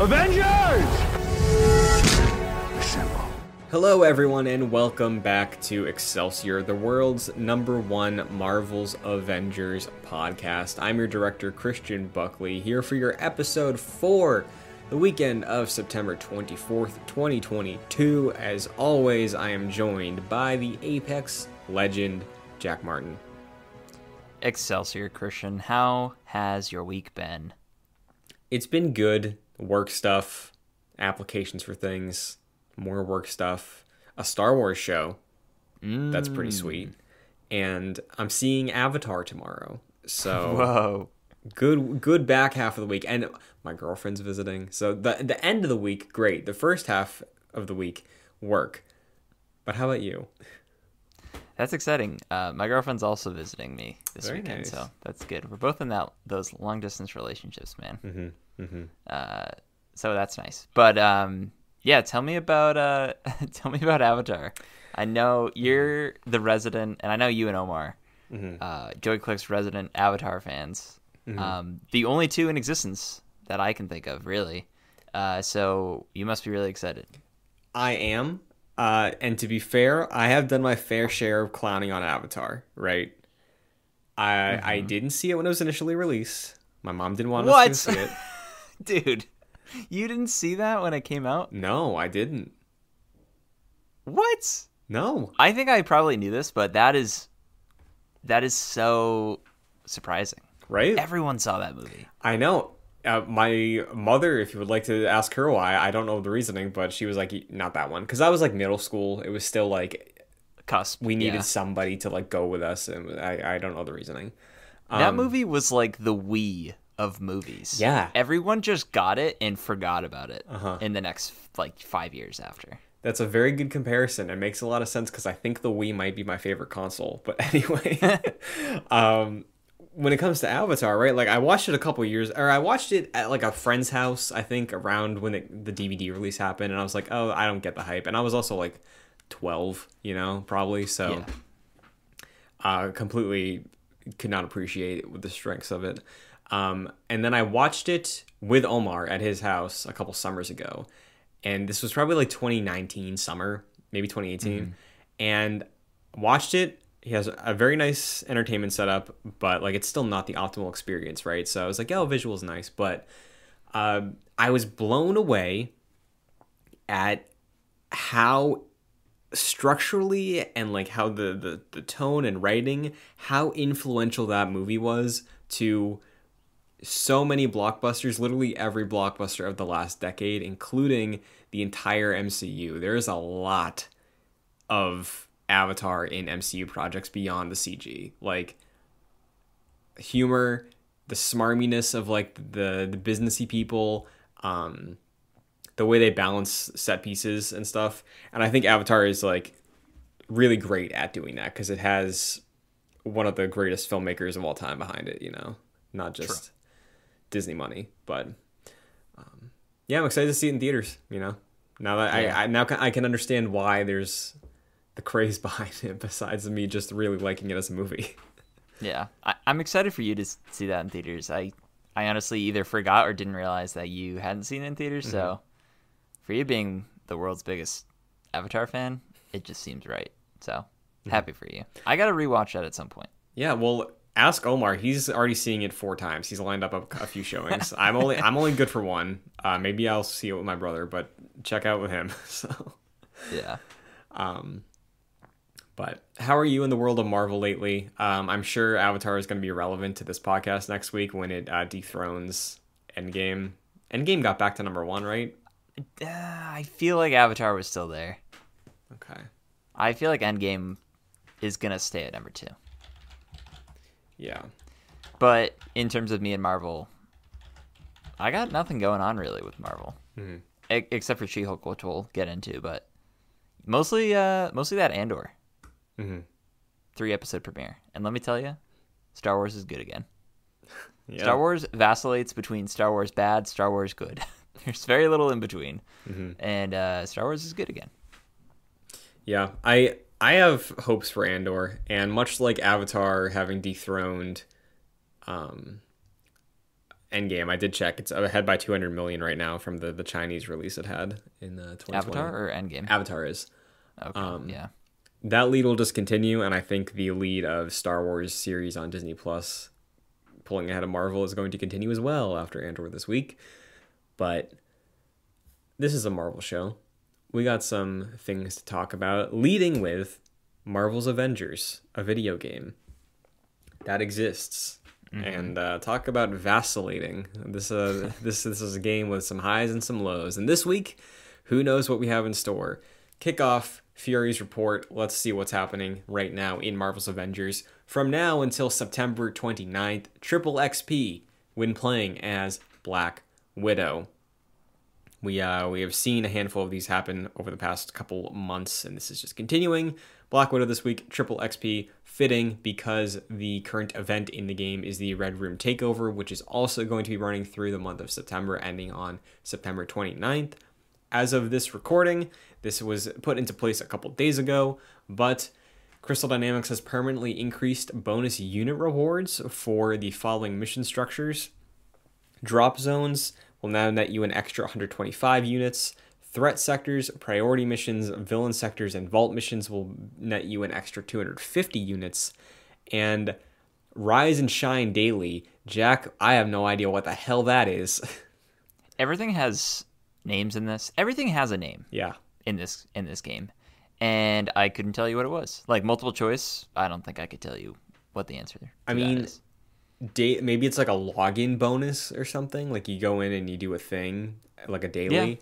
Avengers! Assemble. Hello, everyone, and welcome back to Excelsior, the world's number one Marvel's Avengers podcast. I'm your director, Christian Buckley, here for your episode four, the weekend of September 24th, 2022. As always, I am joined by the Apex legend, Jack Martin. Excelsior Christian, how has your week been? It's been good. Work stuff, applications for things, more work stuff, a Star Wars show. That's pretty sweet. And I'm seeing Avatar tomorrow. So Whoa. good good back half of the week and my girlfriend's visiting. So the the end of the week great. The first half of the week work. But how about you? That's exciting. Uh, my girlfriend's also visiting me this Very weekend, nice. so that's good. We're both in that those long distance relationships, man. Mm-hmm, mm-hmm. Uh, so that's nice. But um, yeah, tell me about uh, tell me about Avatar. I know you're the resident, and I know you and Omar, Mm-hmm. uh, Joey Click's resident Avatar fans. Um, the only two in existence that I can think of, really. Uh, so you must be really excited. I am. Uh, and to be fair, I have done my fair share of clowning on Avatar, right? I I didn't see it when it was initially released. My mom didn't want us to see it. Dude, you didn't see that when it came out? No, I didn't. What? No. I think I probably knew this, but that is that is so surprising. Right? Everyone saw that movie. I know. Uh, my mother, if you would like to ask her why, I don't know the reasoning, but she was like, not that one. Because I was like middle school. It was still like, Cusp. we needed yeah. somebody to like go with us. And I, I don't know the reasoning. that movie was like the Wii of movies. Yeah. Everyone just got it and forgot about it in the next like five years after. That's a very good comparison. It makes a lot of sense because I think the Wii might be my favorite console. But anyway, um, when it comes to Avatar, right? Like I watched it a couple years, or I watched it at like a friend's house. I think around when it, the DVD release happened, and I was like, oh, I don't get the hype. And I was also like twelve, you know, probably. So, uh, completely could not appreciate with the strengths of it. Um, and then I watched it with Omar at his house a couple summers ago, and this was probably like 2019 summer, maybe 2018, and watched it. He has a very nice entertainment setup, but like it's still not the optimal experience, right? So I was like, oh, visual's nice, but uh, I was blown away at how structurally and like how the, the the tone and writing how influential that movie was to so many blockbusters literally every blockbuster of the last decade including the entire MCU there's a lot of avatar in MCU projects beyond the CG like humor the smarminess of like the the businessy people um the way they balance set pieces and stuff. And I think Avatar is like really great at doing that because it has one of the greatest filmmakers of all time behind it, you know, not just Disney money, but um, yeah, I'm excited to see it in theaters, you know, now that Yeah. I, I now can, I can understand why there's the craze behind it besides me just really liking it as a movie. Yeah, I, I'm excited for you to see that in theaters. I, I honestly either forgot or didn't realize that you hadn't seen it in theaters. So, Mm-hmm. for you being the world's biggest Avatar fan, it just seems right. So, Mm-hmm. happy for you. I gotta rewatch that at some point. Yeah, well, ask Omar. He's already seeing it four times. He's lined up a, a few showings. I'm only I'm only good for one. Uh, maybe I'll see it with my brother, but check out with him. So, Yeah. Um, but how are you in the world of Marvel lately? Um, I'm sure Avatar is going to be relevant to this podcast next week when it uh, dethrones Endgame. Endgame got back to number one, right? Uh, I feel like Avatar was still there. Okay. I feel like Endgame is gonna stay at number two. Yeah. But in terms of me and Marvel, I got nothing going on really with Marvel, Mm-hmm. e- except for She-Hulk, which we'll get into. But mostly, uh, mostly that Andor Mm-hmm. three episode premiere. And let me tell you, Star Wars is good again. Yeah. Star Wars vacillates between Star Wars bad, Star Wars good. There's very little in between, Mm-hmm. and uh, Star Wars is good again. Yeah, I I have hopes for Andor, and much like Avatar having dethroned um, Endgame. I did check. It's ahead by 200 million right now from the, the Chinese release it had in uh, 2020. Avatar or Endgame? Avatar is. Okay. um, yeah. That lead will just continue, and I think the lead of Star Wars series on Disney Plus, pulling ahead of Marvel, is going to continue as well after Andor this week. But this is a Marvel show. We got some things to talk about, leading with Marvel's Avengers, a video game that exists. And uh, talk about vacillating. This uh, this this is a game with some highs and some lows. And this week, who knows what we have in store? Kick off Fury's report. Let's see what's happening right now in Marvel's Avengers. From now until September 29th, triple XP when playing as Black Widow. We uh we have seen a handful of these happen over the past couple months, and this is just continuing. Black Widow this week, triple XP, fitting because the current event in the game is the Red Room Takeover, which is also going to be running through the month of September, ending on September 29th. As of this recording, this was put into place a couple days ago, but Crystal Dynamics has permanently increased bonus unit rewards for the following mission structures. Drop zones will now net you an extra 125 units. Threat sectors, priority missions, villain sectors, and vault missions will net you an extra 250 units. And Rise and Shine Daily, Jack, I have no idea what the hell that is. Everything has names in this. Everything has a name yeah. in this in this game, and I couldn't tell you what it was. Like multiple choice, I don't think I could tell you what the answer. I mean, is. Day, maybe it's like a login bonus or something. Like you go in and you do a thing, like a daily.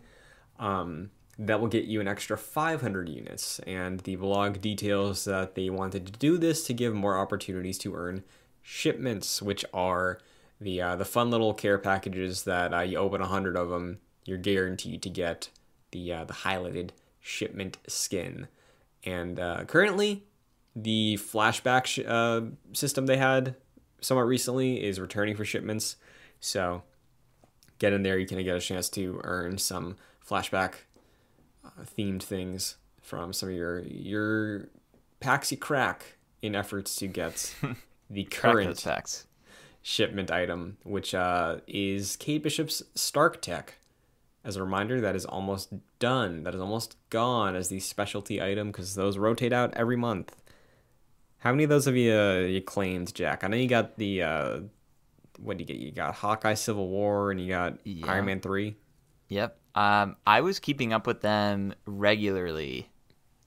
Um, that will get you an extra 500 units. And the blog details that they wanted to do this to give more opportunities to earn shipments, which are the uh, the fun little care packages that uh, you open 100 of them, you're guaranteed to get the uh, the highlighted shipment skin. And uh, currently, the flashback sh- uh, system they had somewhat recently is returning for shipments. So get in there, you can get a chance to earn some flashback uh, themed things from some of your your packs you crack in efforts to get the current facts. shipment item, which uh, is Kate Bishop's Stark Tech. As a reminder, that is almost done. That is almost gone as the specialty item because those rotate out every month. How many of those have you, uh, you claimed, Jack? I know you got the uh, what do you get? You got Hawkeye Civil War and you got Yeah. Iron Man three. Yep. Um, I was keeping up with them regularly,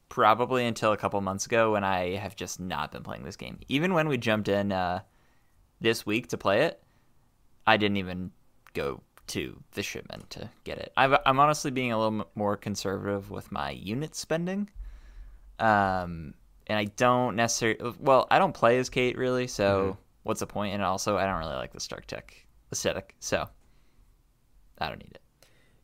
probably until a couple months ago when I have just not been playing this game. Even when we jumped in uh, this week to play it, I didn't even go to the shipment to get it. I've, I'm honestly being a little m- more conservative with my unit spending. Um, and I don't necessarily, well, I don't play as Kate really, so what's the point? And also, I don't really like the Stark Tech aesthetic, so I don't need it.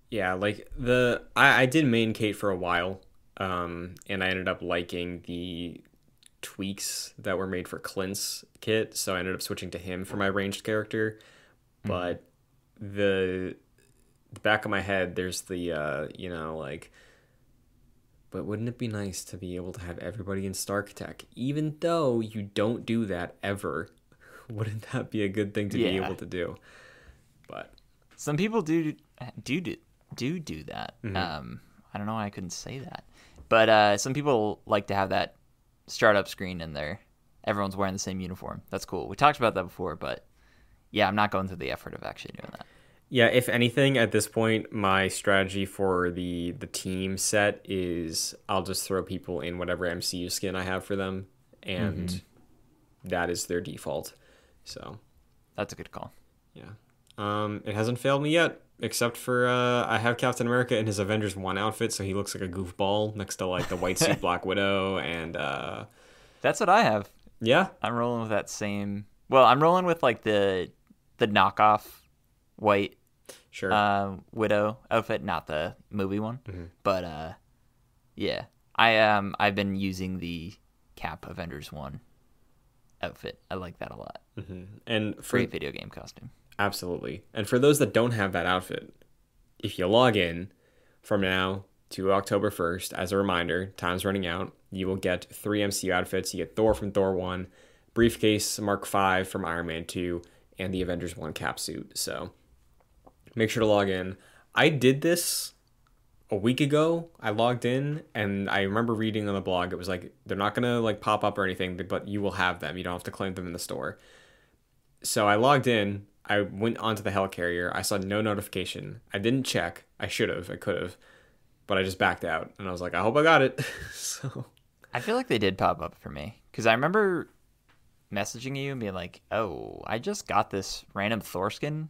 Yeah, like the I, I did main Kate for a while, um, and I ended up liking the tweaks that were made for Clint's kit, so I ended up switching to him for my ranged character. But the, the back of my head, there's the uh, you know like. But wouldn't it be nice to be able to have everybody in Stark Tech, even though you don't do that ever? Wouldn't that be a good thing to be able to do? But Some people do do do do, do that. Um, I don't know why I couldn't say that, but uh, some people like to have that startup screen in there. Everyone's wearing the same uniform. That's cool. We talked about that before, but yeah, I'm not going through the effort of actually doing that. Yeah, if anything, at this point, my strategy for the the team set is I'll just throw people in whatever MCU skin I have for them, and that is their default. So That's a good call. yeah, um, it hasn't failed me yet, except for uh, I have Captain America in his Avengers One outfit, so he looks like a goofball next to like the white suit Black Widow, and uh, That's what I have. yeah, I'm rolling with that same. Well, I'm rolling with like the the knockoff white sure. uh, widow outfit, not the movie one. But uh, yeah, I um I've been using the Cap Avengers one outfit. I like that a lot. and for Great video game costume. Absolutely. And for those that don't have that outfit, if you log in from now to October 1st, as a reminder, time's running out, you will get three MCU outfits. You get Thor from Thor 1, Briefcase Mark 5 from Iron Man 2, and the Avengers 1 cap suit. So make sure to log in. I did this a week ago. I logged in and I remember reading on the blog it was like they're not to like pop up or anything, but you will have them. You don't have to claim them in the store. So I logged in, I went onto the helicarrier. I saw no notification. I didn't check. I should have. I could have. But I just backed out and I was like, I hope I got it. so I feel like they did pop up for me because I remember messaging you and being like, "Oh, I just got this random Thorskin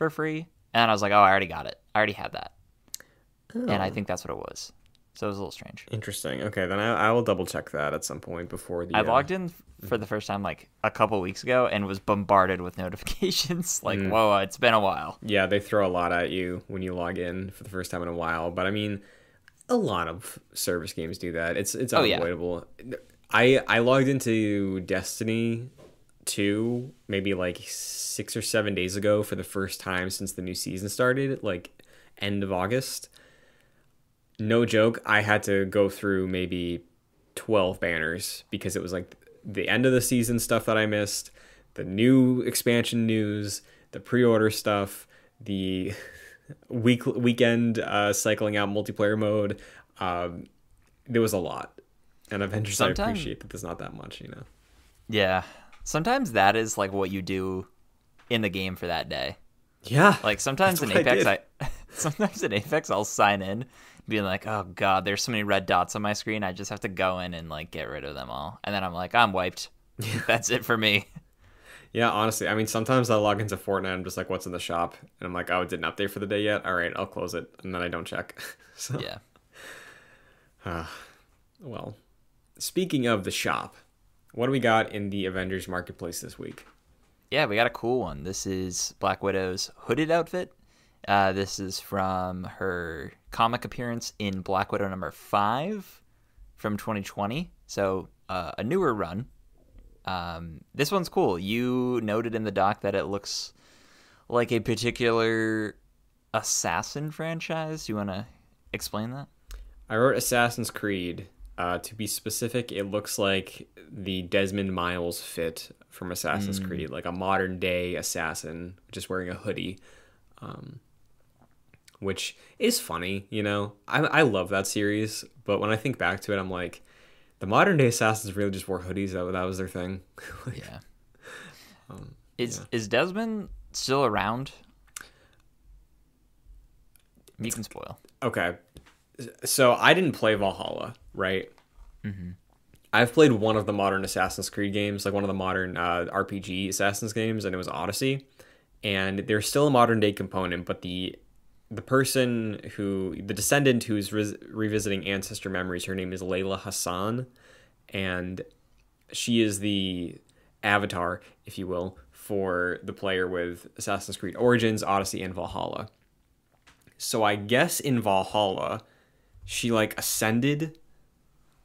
for free," and I was like, "Oh, I already got it. I already had that," oh. and I oh. think that's what it was. So it was a little strange. Interesting. Okay, then I, I will double check that at some point before the. I logged uh, in for the first time like a couple weeks ago and was bombarded with notifications. like, mm. whoa, it's been a while. Yeah, they throw a lot at you when you log in for the first time in a while. But I mean, a lot of service games do that. It's it's unavoidable. Oh, yeah. I I logged into Destiny 2 maybe like 6 or 7 days ago for the first time since the new season started, like end of August. No joke, I had to go through maybe 12 banners because it was like the end of the season stuff that I missed, the new expansion news, the pre-order stuff, the week weekend uh, cycling out multiplayer mode. Um, there was a lot, and Avengers Sometimes, I appreciate that there's not that much, you know. Yeah, sometimes that is like what you do in the game for that day. Yeah, like sometimes in Apex, I, I sometimes in Apex I'll sign in, being like, oh god, there's so many red dots on my screen. I just have to go in and like get rid of them all, and then I'm like, I'm wiped. That's it for me. Yeah, honestly, I mean, sometimes I log into Fortnite. I'm just like, "What's in the shop?" And I'm like, "Oh, it didn't update for the day yet. All right, I'll close it," and then I don't check. so, yeah. Uh, well, speaking of the shop, what do we got in the Avengers Marketplace this week? Yeah, we got a cool one. This is Black Widow's hooded outfit. Uh, this is from her comic appearance in Black Widow number five from 2020. So uh, a newer run um, this one's cool. You noted in the doc that it looks like a particular assassin franchise. You want to explain that? I wrote Assassin's Creed. Uh, to be specific, it looks like the Desmond Miles fit from Assassin's mm. Creed, like a modern day assassin just wearing a hoodie, um, which is funny. You know, I I love that series, but when I think back to it, I'm like, the modern day assassins really just wore hoodies. That that was their thing. like, yeah. Um, is yeah. is Desmond still around? You can spoil. Okay, so I didn't play Valhalla, right? Mm-hmm. I've played one of the modern Assassin's Creed games, like one of the modern uh, RPG Assassin's games, and it was Odyssey. And there's still a modern day component, but the the person who the descendant who's re- revisiting ancestor memories her name is Layla Hassan and she is the avatar if you will for the player with Assassin's Creed Origins, Odyssey and Valhalla. So I guess in Valhalla she like ascended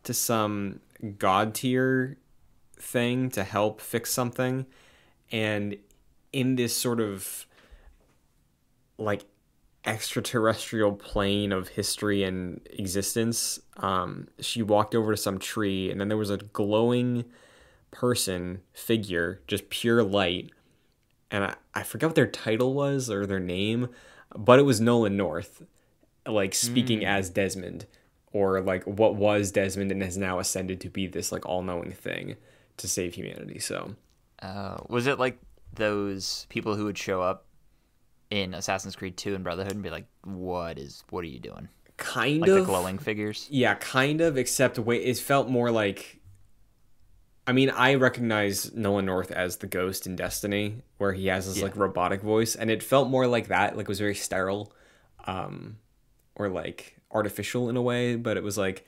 to some god tier thing to help fix something and in this sort of like extraterrestrial plane of history and existence. Um, she walked over to some tree, and then there was a glowing person figure, just pure light. And I, I forgot what their title was or their name, but it was Nolan North, like speaking mm. as Desmond, or like what was Desmond and has now ascended to be this like all knowing thing to save humanity. So, uh, was it like those people who would show up in Assassin's Creed 2 and Brotherhood and be like, what is, what are you doing? Kind like of. the glowing figures? Yeah, kind of, except way it felt more like. I mean, I recognize Nolan North as the ghost in Destiny, where he has this yeah. like robotic voice, and it felt more like that. Like it was very sterile, um, or like artificial in a way. But it was like,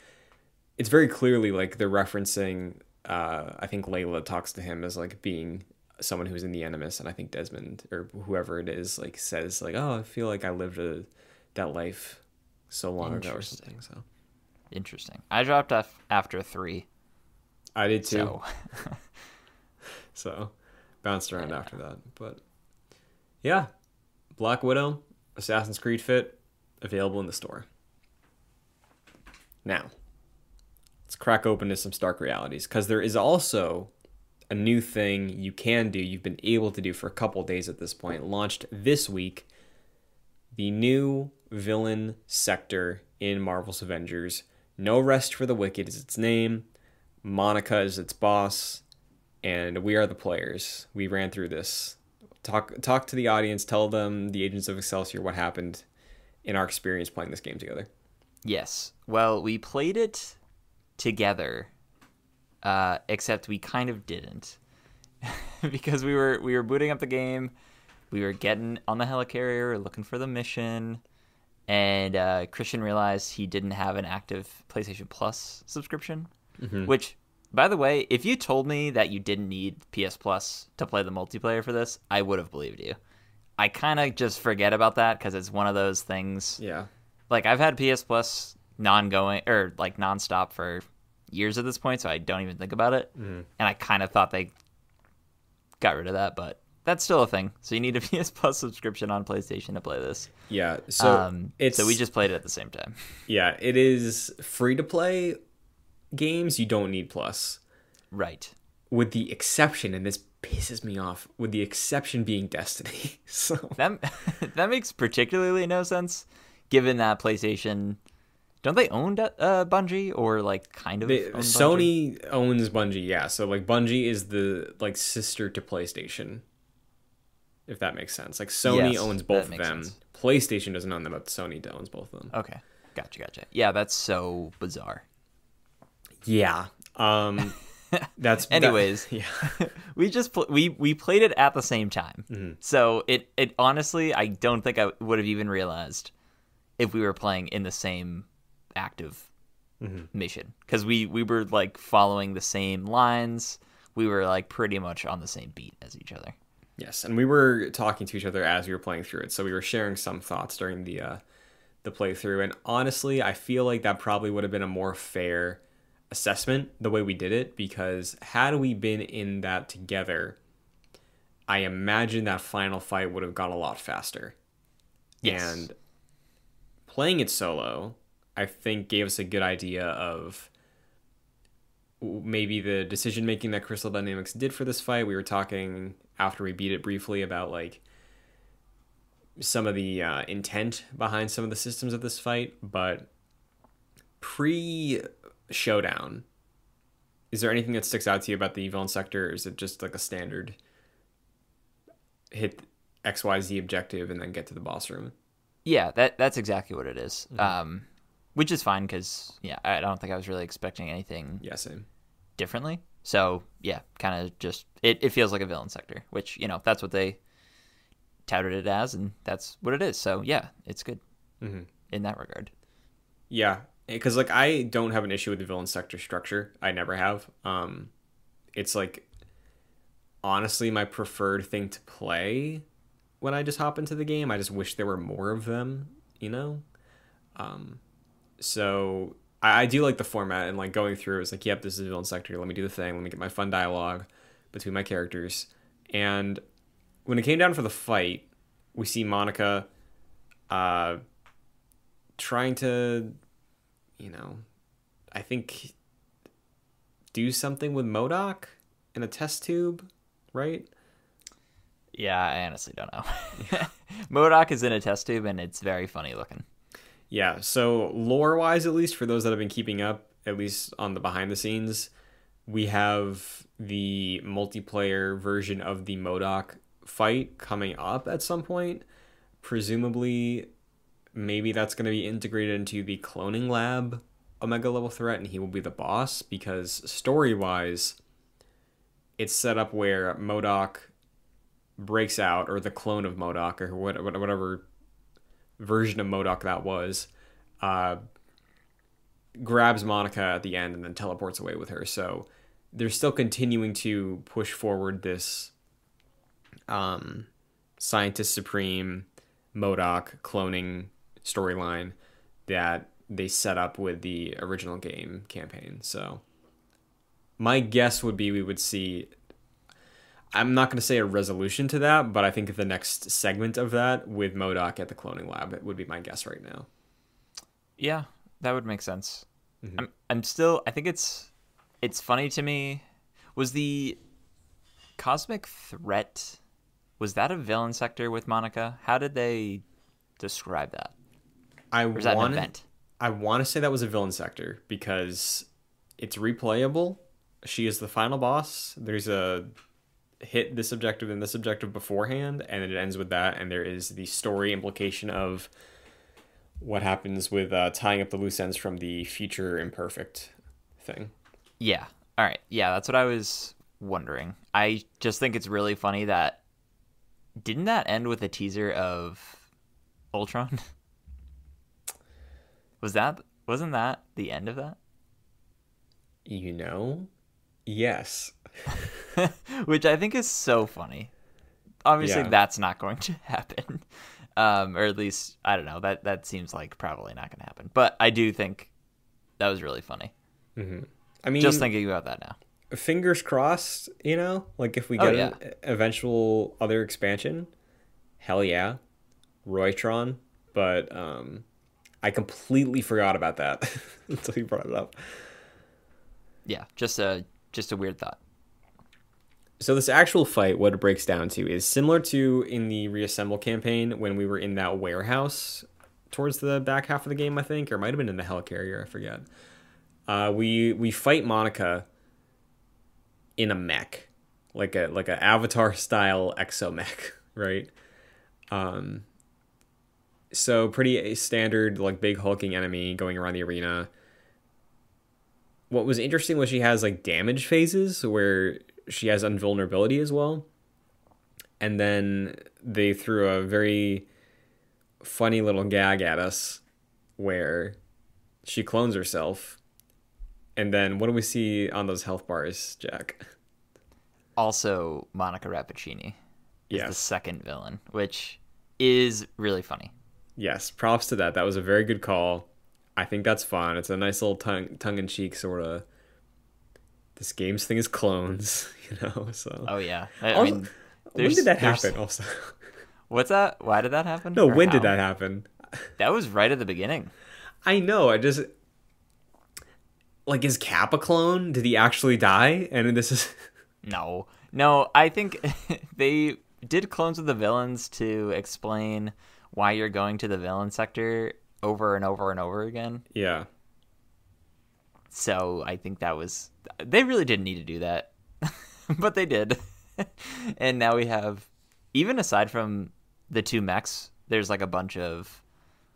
it's very clearly like they're referencing. Uh, I think Layla talks to him as like being someone who's in the Animus, and I think Desmond or whoever it is like says like, "Oh, I feel like I lived a, that life so long ago or something." So interesting. I dropped off after three. I did too. So, so bounced around yeah. after that, but yeah, Black Widow, Assassin's Creed fit available in the store. Now, let's crack open to some Stark realities because there is also a new thing you can do, you've been able to do for a couple days at this point, launched this week. The new villain sector in Marvel's Avengers. No Rest for the Wicked is its name. Monica is its boss, and we are the players. We ran through this. Talk talk to the audience, tell them the Agents of Excelsior what happened in our experience playing this game together. Yes. Well, we played it together, uh, except we kind of didn't, because we were we were booting up the game, we were getting on the helicarrier, looking for the mission, and uh, Christian realized he didn't have an active PlayStation Plus subscription. Which, by the way, if you told me that you didn't need PS Plus to play the multiplayer for this, I would have believed you. I kind of just forget about that because it's one of those things Yeah. Like I've had PS Plus non-going or like nonstop for years at this point, so I don't even think about it. Mm-hmm. And I kind of thought they got rid of that, but that's still a thing. So you need a PS Plus subscription on PlayStation to play this. Yeah. So um, it's so we just played it at the same time. yeah, it is free to play games. You don't need plus. Right. with the exception, and this pisses me off, with the exception being Destiny. So That that makes particularly no sense, given that PlayStation. Don't they own uh, Bungie or like kind of they, own Sony owns Bungie, yeah. So like Bungie is the like sister to PlayStation, if that makes sense. Like Sony Yes, owns both of them. sense. PlayStation doesn't own them, but Sony owns both of them. Okay, gotcha, gotcha. Yeah, that's so bizarre. Yeah. Um. That's that- Anyways, yeah. we just pl- we we played it at the same time. Mm-hmm. So it it honestly, I don't think I would have even realized if we were playing in the same active Mm-hmm. mission because we we were like following the same lines. We were like pretty much on the same beat as each other. Yes, and we were talking to each other as we were playing through it, so we were sharing some thoughts during the uh, the playthrough. And honestly, I feel like that probably would have been a more fair assessment the way we did it because had we been in that together, I imagine that final fight would have gone a lot faster. Yes. And playing it solo, I think gave us a good idea of maybe the decision making that Crystal Dynamics did for this fight. We were talking after we beat it briefly about like some of the uh, intent behind some of the systems of this fight, but pre showdown, is there anything that sticks out to you about the villain sector? Or is it just like a standard hit XYZ objective and then get to the boss room? Yeah, that that's exactly what it is. Mm-hmm. Um, which is fine because yeah, I don't think I was really expecting anything Yeah, same. differently. So yeah, kind of just it, it feels like a villain sector, which you know that's what they touted it as, and that's what it is. So yeah, it's good Mhm. in that regard. Yeah, because like I don't have an issue with the villain sector structure. I never have. Um, it's like honestly my preferred thing to play when I just hop into the game. I just wish there were more of them. You know. Um, so I, I do like the format and like going through. It's like, yep, this is villain sector. Let me do the thing. Let me get my fun dialogue between my characters. And when it came down for the fight, we see Monica uh, trying to, you know, I think do something with MODOK in a test tube, right? Yeah, I honestly don't know. MODOK is in a test tube, and it's very funny looking. Yeah, so lore wise, at least for those that have been keeping up, at least on the behind the scenes, we have the multiplayer version of the MODOK fight coming up at some point. Presumably, maybe that's going to be integrated into the cloning lab Omega level threat, and he will be the boss because story wise, it's set up where MODOK breaks out, or the clone of MODOK, or what- whatever version of MODOK that was, uh, grabs Monica at the end and then teleports away with her. So they're still continuing to push forward this um, Scientist Supreme MODOK cloning storyline that they set up with the original game campaign. So my guess would be we would see I'm not going to say a resolution to that, but I think the next segment of that with MODOK at the cloning lab it would be my guess right now. Yeah, that would make sense. Mm-hmm. I'm I'm still I think it's it's funny to me was the Cosmic Threat was that a villain sector with Monica? How did they describe that? I Or that an want event? I want to say that was a villain sector because it's replayable. She is the final boss. There's a hit this objective and this objective beforehand, and it ends with that. And there is the story implication of what happens with uh, tying up the loose ends from the future imperfect thing. Yeah. All right. Yeah, that's what I was wondering. I just think it's really funny that didn't that end with a teaser of Ultron? was that wasn't that the end of that? You know? Yes. Which I think is so funny. Obviously Yeah. that's not going to happen. Um or at least I don't know. That that seems like probably not going to happen. But I do think that was really funny. I mean, Just thinking about that now. fingers crossed, you know? Like if we Oh, get yeah. an eventual other expansion, hell yeah. Roytron, but um I completely forgot about that until you brought it up. Yeah, just a just a weird thought. So this actual fight, what it breaks down to is similar to in the reassemble campaign when we were in that warehouse towards the back half of the game, I think, or might have been in the helicarrier, I forget. Uh, we we fight Monica in a mech, like a like a Avatar style exomech, right? Um. So pretty standard, like big hulking enemy going around the arena. What was interesting was she has like damage phases where she has invulnerability as well. And then they threw a very funny little gag at us where she clones herself. And then what do we see on those health bars, Jack? Also, Monica Rappaccini is the second villain, which is really funny. Yes, props to that. That was a very good call. I think that's fun. It's a nice little tongue tongue in cheek sort of. This game's thing is clones, you know. So Oh yeah, I, I mean, when did that happen? Also, What's that? Why did that happen? no, Or when did that happen? That was right at the beginning. I know. I just like is Cap a clone? Did he actually die? And this is No, no, I think they did clones of the villains to explain why you're going to the villain sector over and over and over again. yeah. So I think that was they really didn't need to do that, but they did. and now we have even aside from the two mechs, there's like a bunch of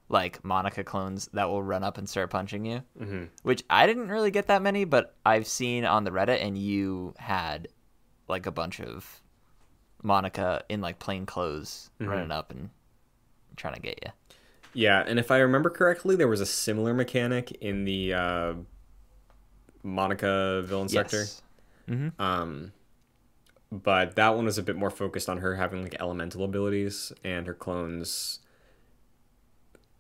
like Monica clones that will run up and start punching you. Mm-hmm. Which I didn't really get that many, but I've seen on the Reddit, and you had like a bunch of Monica in like plain clothes running up and trying to get you. Yeah, and if I remember correctly, there was a similar mechanic in the uh, Monica villain sector. Yes. Um, but that one was a bit more focused on her having like elemental abilities and her clones.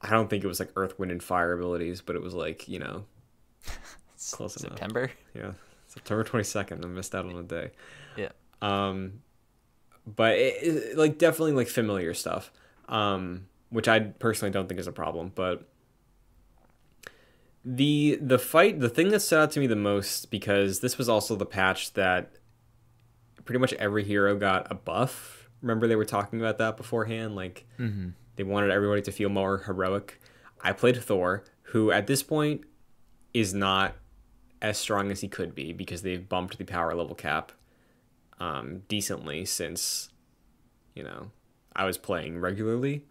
I don't think it was like earth, wind, and fire abilities, but it was like you know, close enough. September. Yeah, September twenty second. I missed out on a day. Yeah. Um, but it, it, like definitely like familiar stuff. Um, which I personally don't think is a problem, but the the fight, the thing that stood out to me the most because this was also the patch that pretty much every hero got a buff. Remember they were talking about that beforehand, like they wanted everybody to feel more heroic. I played Thor, who at this point is not as strong as he could be because they've bumped the power level cap um, decently since you know I was playing regularly.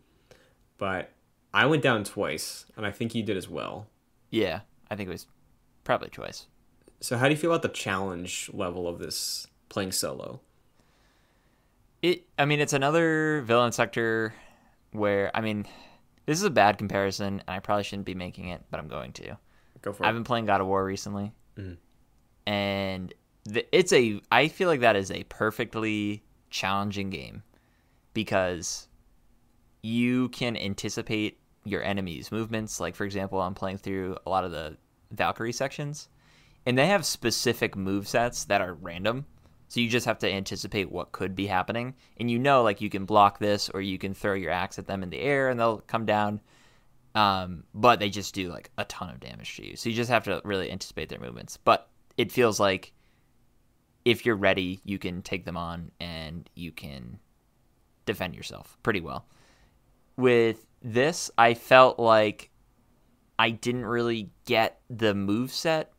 But I went down twice, and I think you did as well. Yeah, I think it was probably twice. So how do you feel about the challenge level of this playing solo? It. I mean, it's another villain sector where I mean, this is a bad comparison, and I probably shouldn't be making it, but I'm going to. Go for it. I've been playing God of War recently, mm-hmm. and the, it's a. I feel like that is a perfectly challenging game because you can anticipate your enemy's movements. Like for example, I'm playing through a lot of the Valkyrie sections, and they have specific move sets that are random. So you just have to anticipate what could be happening, and you know, like you can block this, or you can throw your axe at them in the air, and they'll come down um, but they just do like a ton of damage to you. So you just have to really anticipate their movements. But it feels like if you're ready, you can take them on and you can defend yourself pretty well. With this, I felt like I didn't really get the move set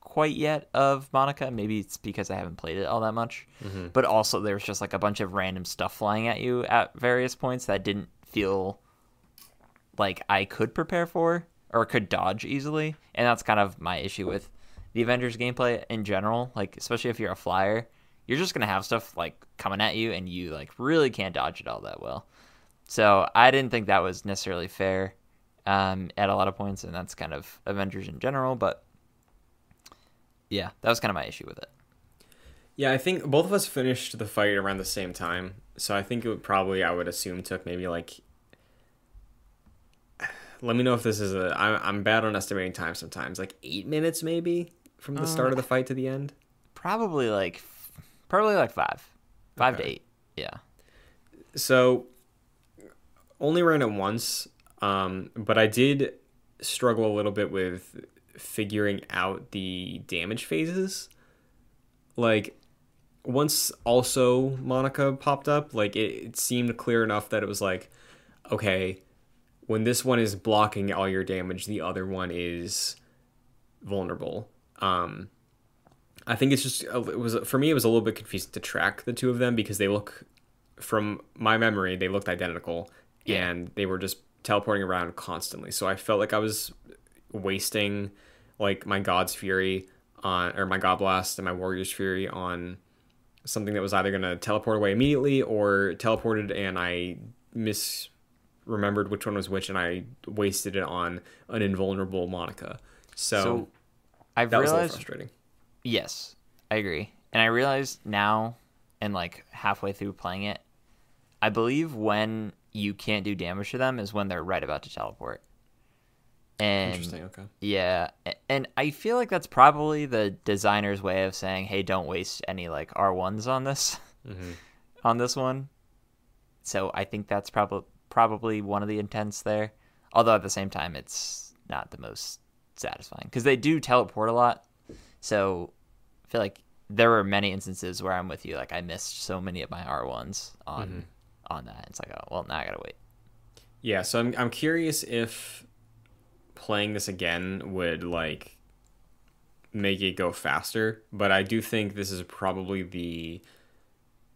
quite yet of Monica. Maybe it's because I haven't played it all that much. Mm-hmm. But also, there's just like a bunch of random stuff flying at you at various points that didn't feel like I could prepare for or could dodge easily. And that's kind of my issue with the Avengers gameplay in general. Like, especially if you're a flyer, you're just gonna have stuff like coming at you, and you like really can't dodge it all that well. So I didn't think that was necessarily fair um, at a lot of points, and that's kind of Avengers in general. But yeah, that was kind of my issue with it. Yeah, I think both of us finished the fight around the same time, so I think it would probably I would assume took maybe like. Let me know if this is a. I'm I'm bad on estimating time sometimes. Like eight minutes maybe from the uh, start of the fight to the end. Probably like, probably like five, five okay. to eight. Yeah. So, only ran it once, um, but I did struggle a little bit with figuring out the damage phases. Like once also Monica popped up, like it, it, seemed clear enough that it was like, okay, when this one is blocking all your damage, the other one is vulnerable. Um, I think it's just it was for me it was a little bit confusing to track the two of them because they look from my memory they looked identical yeah. and they were just teleporting around constantly. So I felt like I was wasting like my God's Fury on or my God Blast and my Warrior's Fury on something that was either going to teleport away immediately or teleported and I misremembered which one was which and I wasted it on an invulnerable Monica. So, so I've that realized, was frustrating. Yes, I agree. And I realized now and like halfway through playing it, I believe when you can't do damage to them is when they're right about to teleport. And Interesting. Okay. Yeah, and I feel like that's probably the designer's way of saying, "Hey, don't waste any like R ones on this, mm-hmm. on this one." So I think that's probably probably one of the intents there. Although at the same time, it's not the most satisfying because they do teleport a lot. So I feel like there were many instances where I'm with you. Like I missed so many of my R ones on mm-hmm. On that. It's like, oh well, now I gotta wait. Yeah, so I'm I'm curious if playing this again would like make it go faster, but I do think this is probably the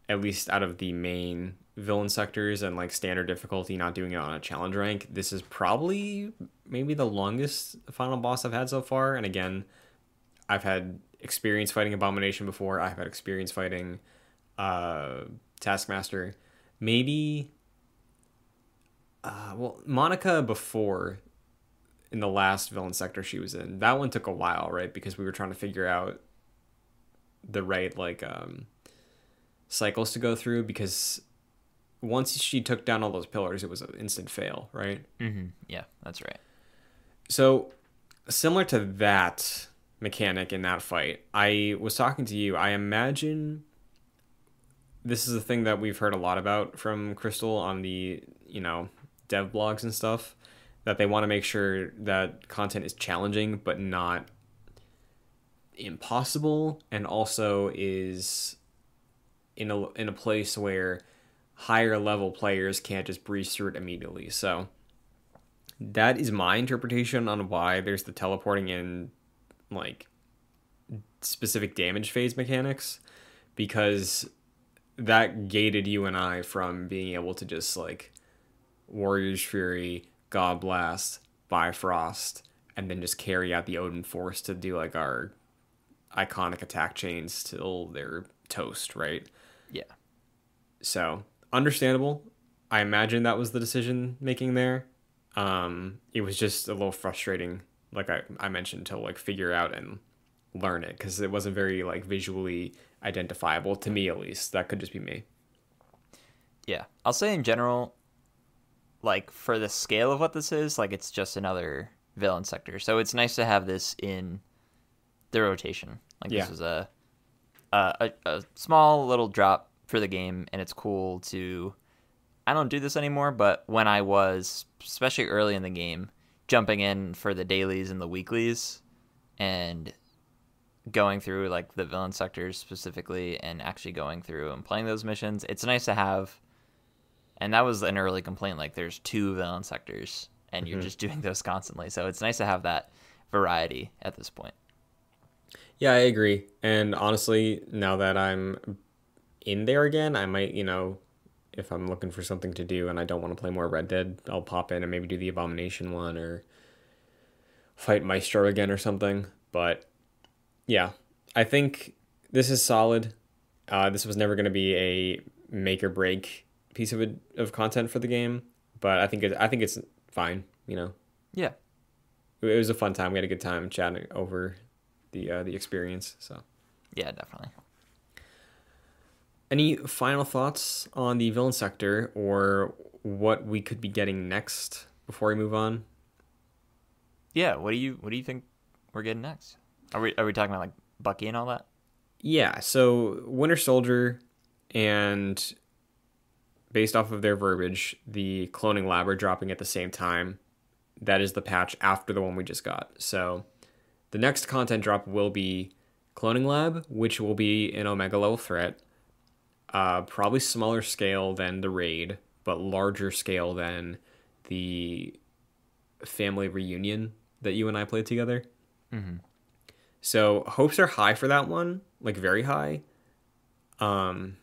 at least out of the main villain sectors and like standard difficulty, not doing it on a challenge rank, this is probably maybe the longest final boss I've had so far. And again, I've had experience fighting Abomination before. I've had experience fighting uh, Taskmaster. Maybe, uh, well, Monica before in the last villain sector she was in. That one took a while, right? Because we were trying to figure out the right like um cycles to go through because once she took down all those pillars it was an instant fail, right? Mm-hmm. Yeah, that's right. So similar to that mechanic in that fight, I was talking to you. I imagine this is a thing that we've heard a lot about from Crystal on the, you know, dev blogs and stuff that they want to make sure that content is challenging but not impossible and also is in a in a place where higher level players can't just breeze through it immediately. So that is my interpretation on why there's the teleporting in like specific damage phase mechanics because that gated you and I from being able to just like Warrior's Fury God Blast, Bifrost, and then just carry out the Odin Force to do like our iconic attack chains till they're toast, right? Yeah. So understandable. I imagine that was the decision making there. Um, it was just a little frustrating, like I, I mentioned, to like figure out and learn it because it wasn't very like visually identifiable to me at least. That could just be me. Yeah, I'll say in general, like for the scale of what this is, like it's just another villain sector. So it's nice to have this in the rotation. Like yeah. this is a, a a small little drop for the game, and it's cool to. I don't do this anymore, but when I was, especially early in the game, jumping in for the dailies and the weeklies, and going through like the villain sectors specifically and actually going through and playing those missions. It's nice to have and that was an early complaint like there's two villain sectors and you're mm-hmm. just doing those constantly. So it's nice to have that variety at this point. Yeah, I agree. And honestly, now that I'm in there again, I might, you know, if I'm looking for something to do and I don't want to play more Red Dead, I'll pop in and maybe do the Abomination one or fight Maestro again or something. But yeah, I think this is solid. Uh, this was never going to be a make or break piece of of content for the game, but I think it, I think it's fine. You know. Yeah. It was a fun time. We had a good time chatting over the uh, the experience. So. Yeah, definitely. Any final thoughts on the villain sector or what we could be getting next before we move on? Yeah, what do you what do you think we're getting next? Are we are we talking about like Bucky and all that? Yeah, so Winter Soldier and based off of their verbiage, the cloning lab are dropping at the same time. That is the patch after the one we just got. So the next content drop will be Cloning Lab, which will be an Omega level threat. Uh, probably smaller scale than the raid, but larger scale than the family reunion that you and I played together. Mm-hmm. So hopes are high for that one, like very high. Um,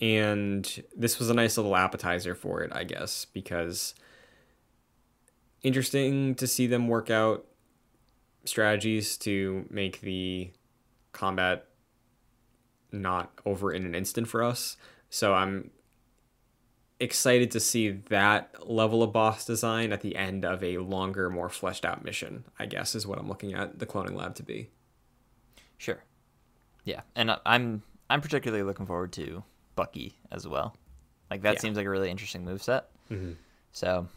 and this was a nice little appetizer for it, I guess, because interesting to see them work out strategies to make the combat not over in an instant for us. So I'm excited to see that level of boss design at the end of a longer, more fleshed out mission, I guess is what I'm looking at the cloning lab to be. Sure. Yeah, and I'm I'm particularly looking forward to Bucky as well. Like that yeah. seems like a really interesting move set. Mm-hmm. So,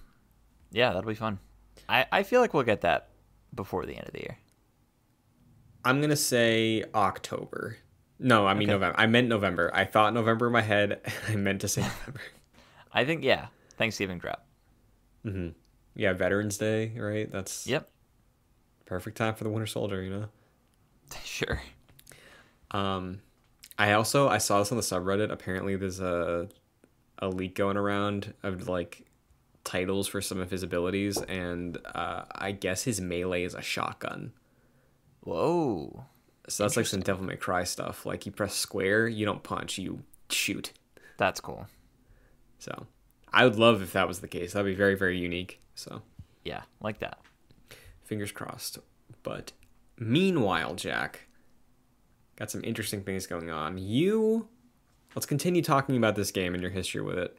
yeah, that'll be fun. I I feel like we'll get that before the end of the year. I'm gonna say October. No, I mean okay. November. I meant November. I thought November in my head. I meant to say November. I think yeah, Thanksgiving drop. Mm-hmm. Yeah, Veterans Day, right? That's yep. Perfect time for the Winter Soldier, you know. Sure. Um, I also I saw this on the subreddit. Apparently, there's a a leak going around of like titles for some of his abilities, and uh, I guess his melee is a shotgun. Whoa! So that's like some Devil May Cry stuff. Like you press square, you don't punch, you shoot. That's cool. So I would love if that was the case. That'd be very very unique. So yeah, like that. Fingers crossed. But meanwhile, Jack, got some interesting things going on. You, let's continue talking about this game and your history with it.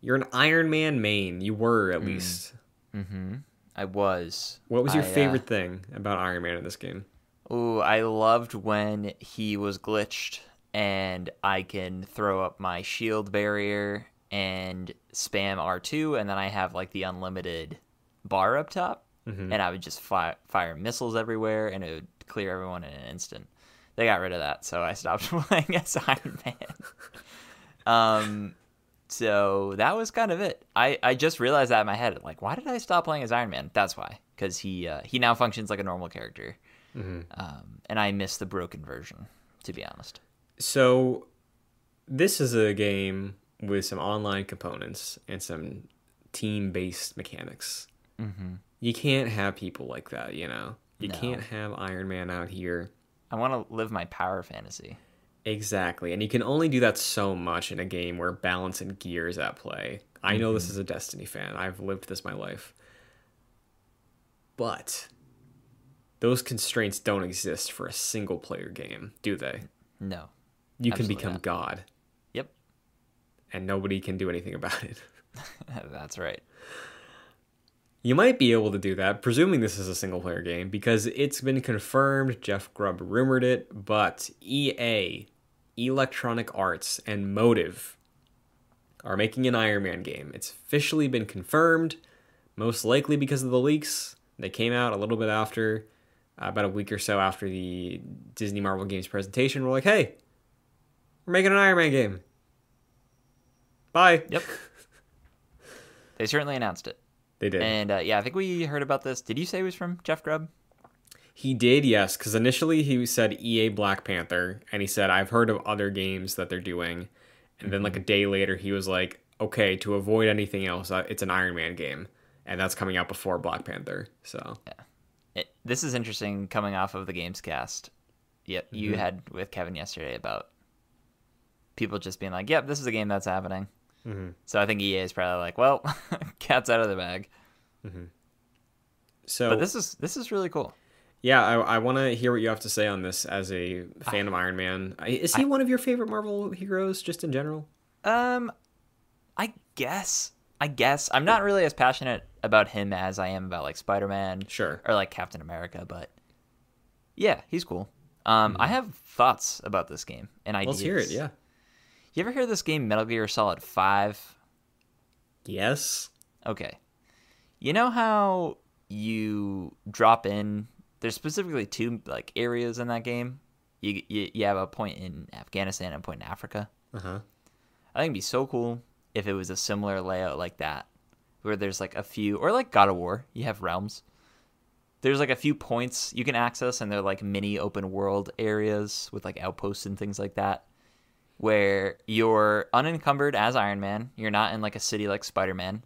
You're an Iron Man main. You were at mm. least. Mm-hmm. I was. What was your I, favorite uh, thing about Iron Man in this game? Ooh, I loved when he was glitched and I can throw up my shield barrier and spam R2, and then I have like the unlimited bar up top, mm-hmm. and I would just fire, fire missiles everywhere, and it would clear everyone in an instant. They got rid of that, so I stopped playing as Iron Man. um, so that was kind of it. I, I just realized that in my head. Like, why did I stop playing as Iron Man? That's why, because he uh, he now functions like a normal character, mm-hmm. um, and I miss the broken version, to be honest. So, this is a game with some online components and some team based mechanics. Mm-hmm. You can't have people like that, you know. You no. can't have Iron Man out here I want to live my power fantasy. Exactly. And you can only do that so much in a game where balance and gear is at play. I know mm-hmm. this is a Destiny fan. I've lived this my life. But those constraints don't exist for a single player game, do they? No. You can become not. God. Yep. And nobody can do anything about it. That's right. You might be able to do that, presuming this is a single player game, because it's been confirmed. Jeff Grubb rumored it, but EA, Electronic Arts, and Motive are making an Iron Man game. It's officially been confirmed, most likely because of the leaks. They came out a little bit after, about a week or so after the Disney Marvel Games presentation. We're like, hey, we're making an Iron Man game. Bye. Yep. they certainly announced it. They did. And uh, yeah, I think we heard about this. Did you say it was from Jeff Grubb? He did, yes, because initially he said EA Black Panther, and he said I've heard of other games that they're doing, and then like a day later he was like, okay, to avoid anything else, uh, it's an Iron Man game, and that's coming out before Black Panther. So It, this is interesting coming off of the Gamescast. Yep, you Mm-hmm. had with Kevin yesterday about people just being like, "Yep, this is a game that's happening." Mm-hmm. So I think EA is probably like, "Well, cat's out of the bag." so But this is this is really cool. yeah, I, I want to hear what you have to say on this as a fan of Iron Man. Is he one of your favorite Marvel heroes, just in general? Um, I guess. I guess I'm not really as passionate about him as I am about like Spider Man, Sure. or like Captain America. But yeah, he's cool. Um, I have thoughts about this game and ideas. Let's hear it. Yeah. You ever hear this game Metal Gear Solid Five? Yes. Okay. You know how you drop in? There's specifically two like areas in that game. You you, you have a point in Afghanistan and a point in Africa. Uh huh. I think it'd be so cool if it was a similar layout like that, where there's like a few, or like God of War, you have realms. There's like a few points you can access, and they're like mini open world areas with like outposts and things like that, where you're unencumbered as Iron Man. You're not in like a city like Spider Man,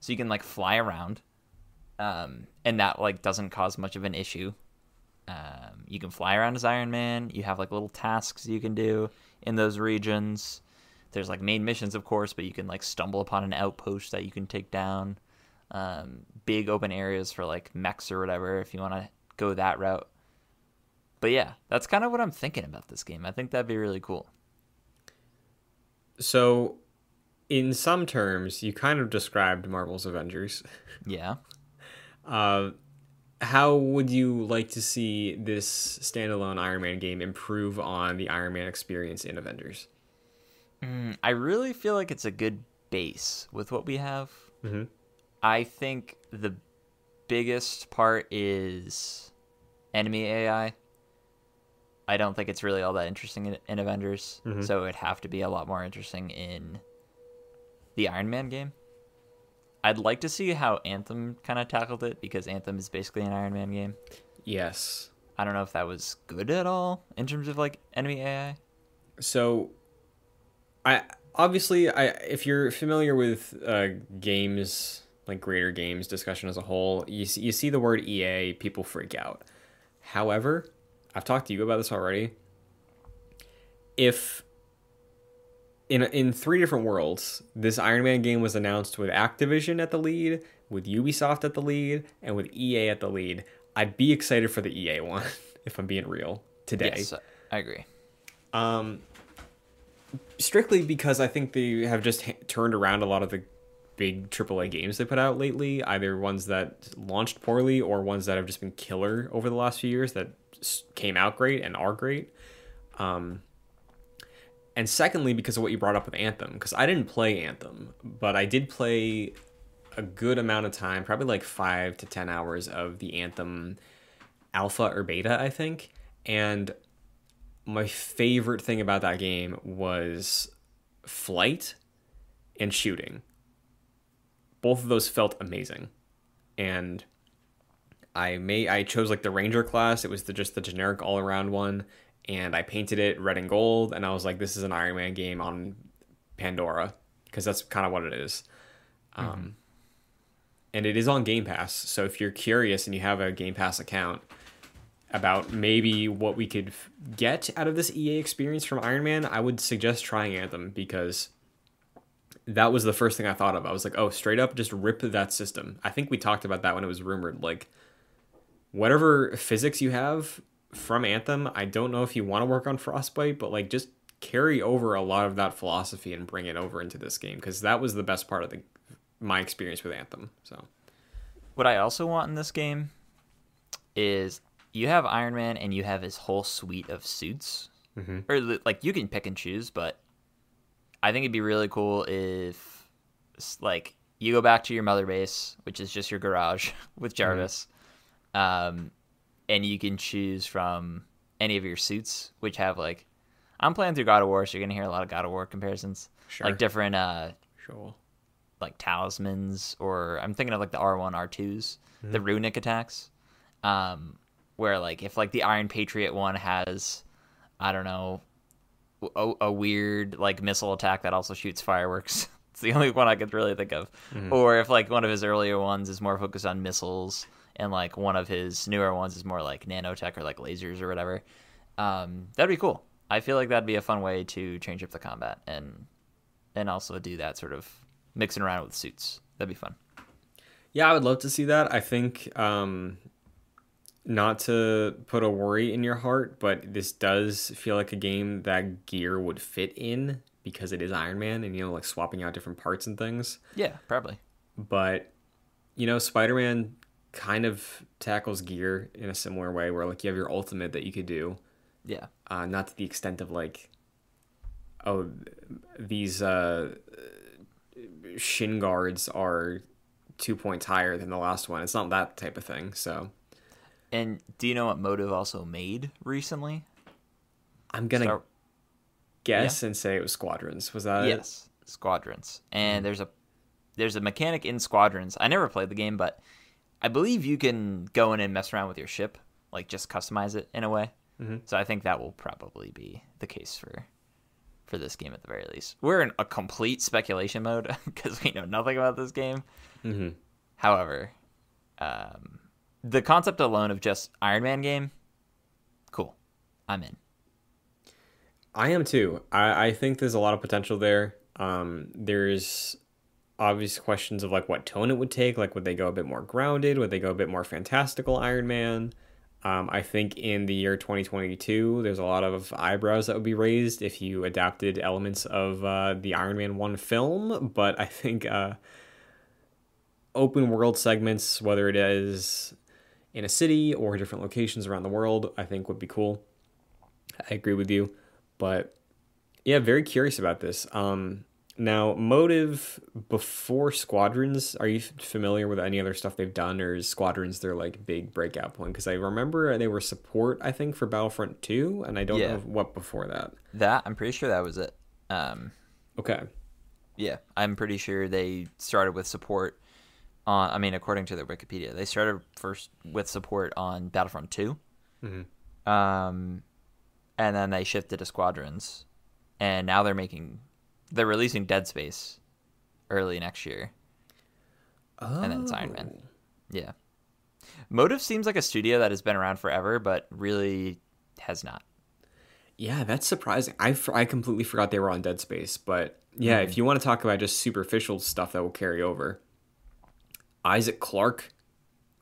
so you can like fly around, um, and that like doesn't cause much of an issue. Um, you can fly around as Iron Man. You have like little tasks you can do in those regions. There's like main missions, of course, but you can like stumble upon an outpost that you can take down. Um, big open areas for like mechs or whatever if you want to go that route. But yeah, that's kind of what I'm thinking about this game. I think that'd be really cool. So, in some terms, you kind of described Marvel's Avengers. Yeah. Uh, how would you like to see this standalone Iron Man game improve on the Iron Man experience in Avengers? Mm, I really feel like it's a good base with what we have. Mm-hmm. I think the biggest part is enemy AI. I don't think it's really all that interesting in, in Avengers, Mhm. so it'd have to be a lot more interesting in the Iron Man game. I'd like to see how Anthem kind of tackled it because Anthem is basically an Iron Man game. Yes. I don't know if that was good at all in terms of like enemy AI. So, I obviously I if you're familiar with uh, games like greater games discussion as a whole, you see, you see the word EA, people freak out. However, I've talked to you about this already. If in in three different worlds, this Iron Man game was announced with Activision at the lead, with Ubisoft at the lead, and with EA at the lead, I'd be excited for the EA one if I'm being real today. Yes, I agree. Um, strictly because I think they have just ha- turned around a lot of the big AAA games they put out lately, either ones that launched poorly or ones that have just been killer over the last few years that came out great and are great. Um, and secondly, because of what you brought up with Anthem, because I didn't play Anthem, but I did play a good amount of time, probably like five to ten hours of the Anthem alpha or beta, I think. And my favorite thing about that game was flight and shooting. Both of those felt amazing. And I may I chose like the ranger class. It was the, just the generic all around one and I painted it red and gold and I was like this is an Iron Man game on Pandora because that's kind of what it is. Um and it is on Game Pass. So if you're curious and you have a Game Pass account, about maybe what we could f- get out of this EA experience from Iron Man, I would suggest trying Anthem because that was the first thing I thought of. I was like, oh, straight up, just rip that system. I think we talked about that when it was rumored. Like, whatever physics you have from Anthem, I don't know if you want to work on Frostbite, but like, just carry over a lot of that philosophy and bring it over into this game because that was the best part of the my experience with Anthem. So, What I also want in this game is you have Iron Man and you have his whole suite of suits. Mhm. Or like you can pick and choose, but I think it'd be really cool if like you go back to your mother base, which is just your garage with Jarvis. Um and you can choose from any of your suits which have like I'm playing through God of War, so you're going to hear a lot of God of War comparisons. Sure. Like different uh sure. like talismans or I'm thinking of like the R1 R2s, the runic attacks. Um where like if like the Iron Patriot one has, I don't know, a, a weird like missile attack that also shoots fireworks. it's the only one I could really think of. Mm-hmm. Or if like one of his earlier ones is more focused on missiles, and like one of his newer ones is more like nanotech or like lasers or whatever. Um, that'd be cool. I feel like that'd be a fun way to change up the combat and and also do that sort of mixing around with suits. That'd be fun. Yeah, I would love to see that. I think um, not to put a worry in your heart, but this does feel like a game that gear would fit in because it is Iron Man and you know like swapping out different parts and things. Yeah, probably. But you know, Spider-Man kind of tackles gear in a similar way where like you have your ultimate that you could do. Yeah. Uh, not to the extent of like oh these uh shin guards are two points higher than the last one. It's not that type of thing. So, and do you know what Motive also made recently? I'm gonna Start... guess yeah. and say it was Squadrons. Was that yes, it? Squadrons. And mm-hmm. there's a there's a mechanic in Squadrons. I never played the game, but I believe you can go in and mess around with your ship, like just customize it in a way. Mm-hmm. So I think that will probably be the case for for this game at the very least. We're in a complete speculation mode because we know nothing about this game. Mm-hmm. However, um, the concept alone of just Iron Man game, cool. I'm in. I am too. I, I think there's a lot of potential there. Um, there's obvious questions of like what tone it would take. Like, would they go a bit more grounded? Would they go a bit more fantastical Iron Man? Um, I think in the year 2022, there's a lot of eyebrows that would be raised if you adapted elements of uh, the Iron Man 1 film. But I think uh, open world segments, whether it is in a city or different locations around the world, I think would be cool. I agree with you. But yeah, very curious about this. Um, now, Motive before Squadrons, are you familiar with any other stuff they've done, or is Squadrons their like big breakout point? Because I remember they were support, I think, for Battlefront Two, and I don't yeah. know what before that. That I'm pretty sure that was it. Um, okay. Yeah, I'm pretty sure they started with support on. I mean, according to their Wikipedia, they started first with support on Battlefront 2 mm-hmm. um, and then they shifted to Squadrons, and now they're making they're releasing Dead Space early next year. Oh. And then it's Iron Man. Oh. Yeah. Motive seems like a studio that has been around forever, but really has not. Yeah, that's surprising. I, I completely forgot they were on Dead Space, but yeah, mm. if you want to talk about just superficial stuff that will carry over, Isaac Clarke,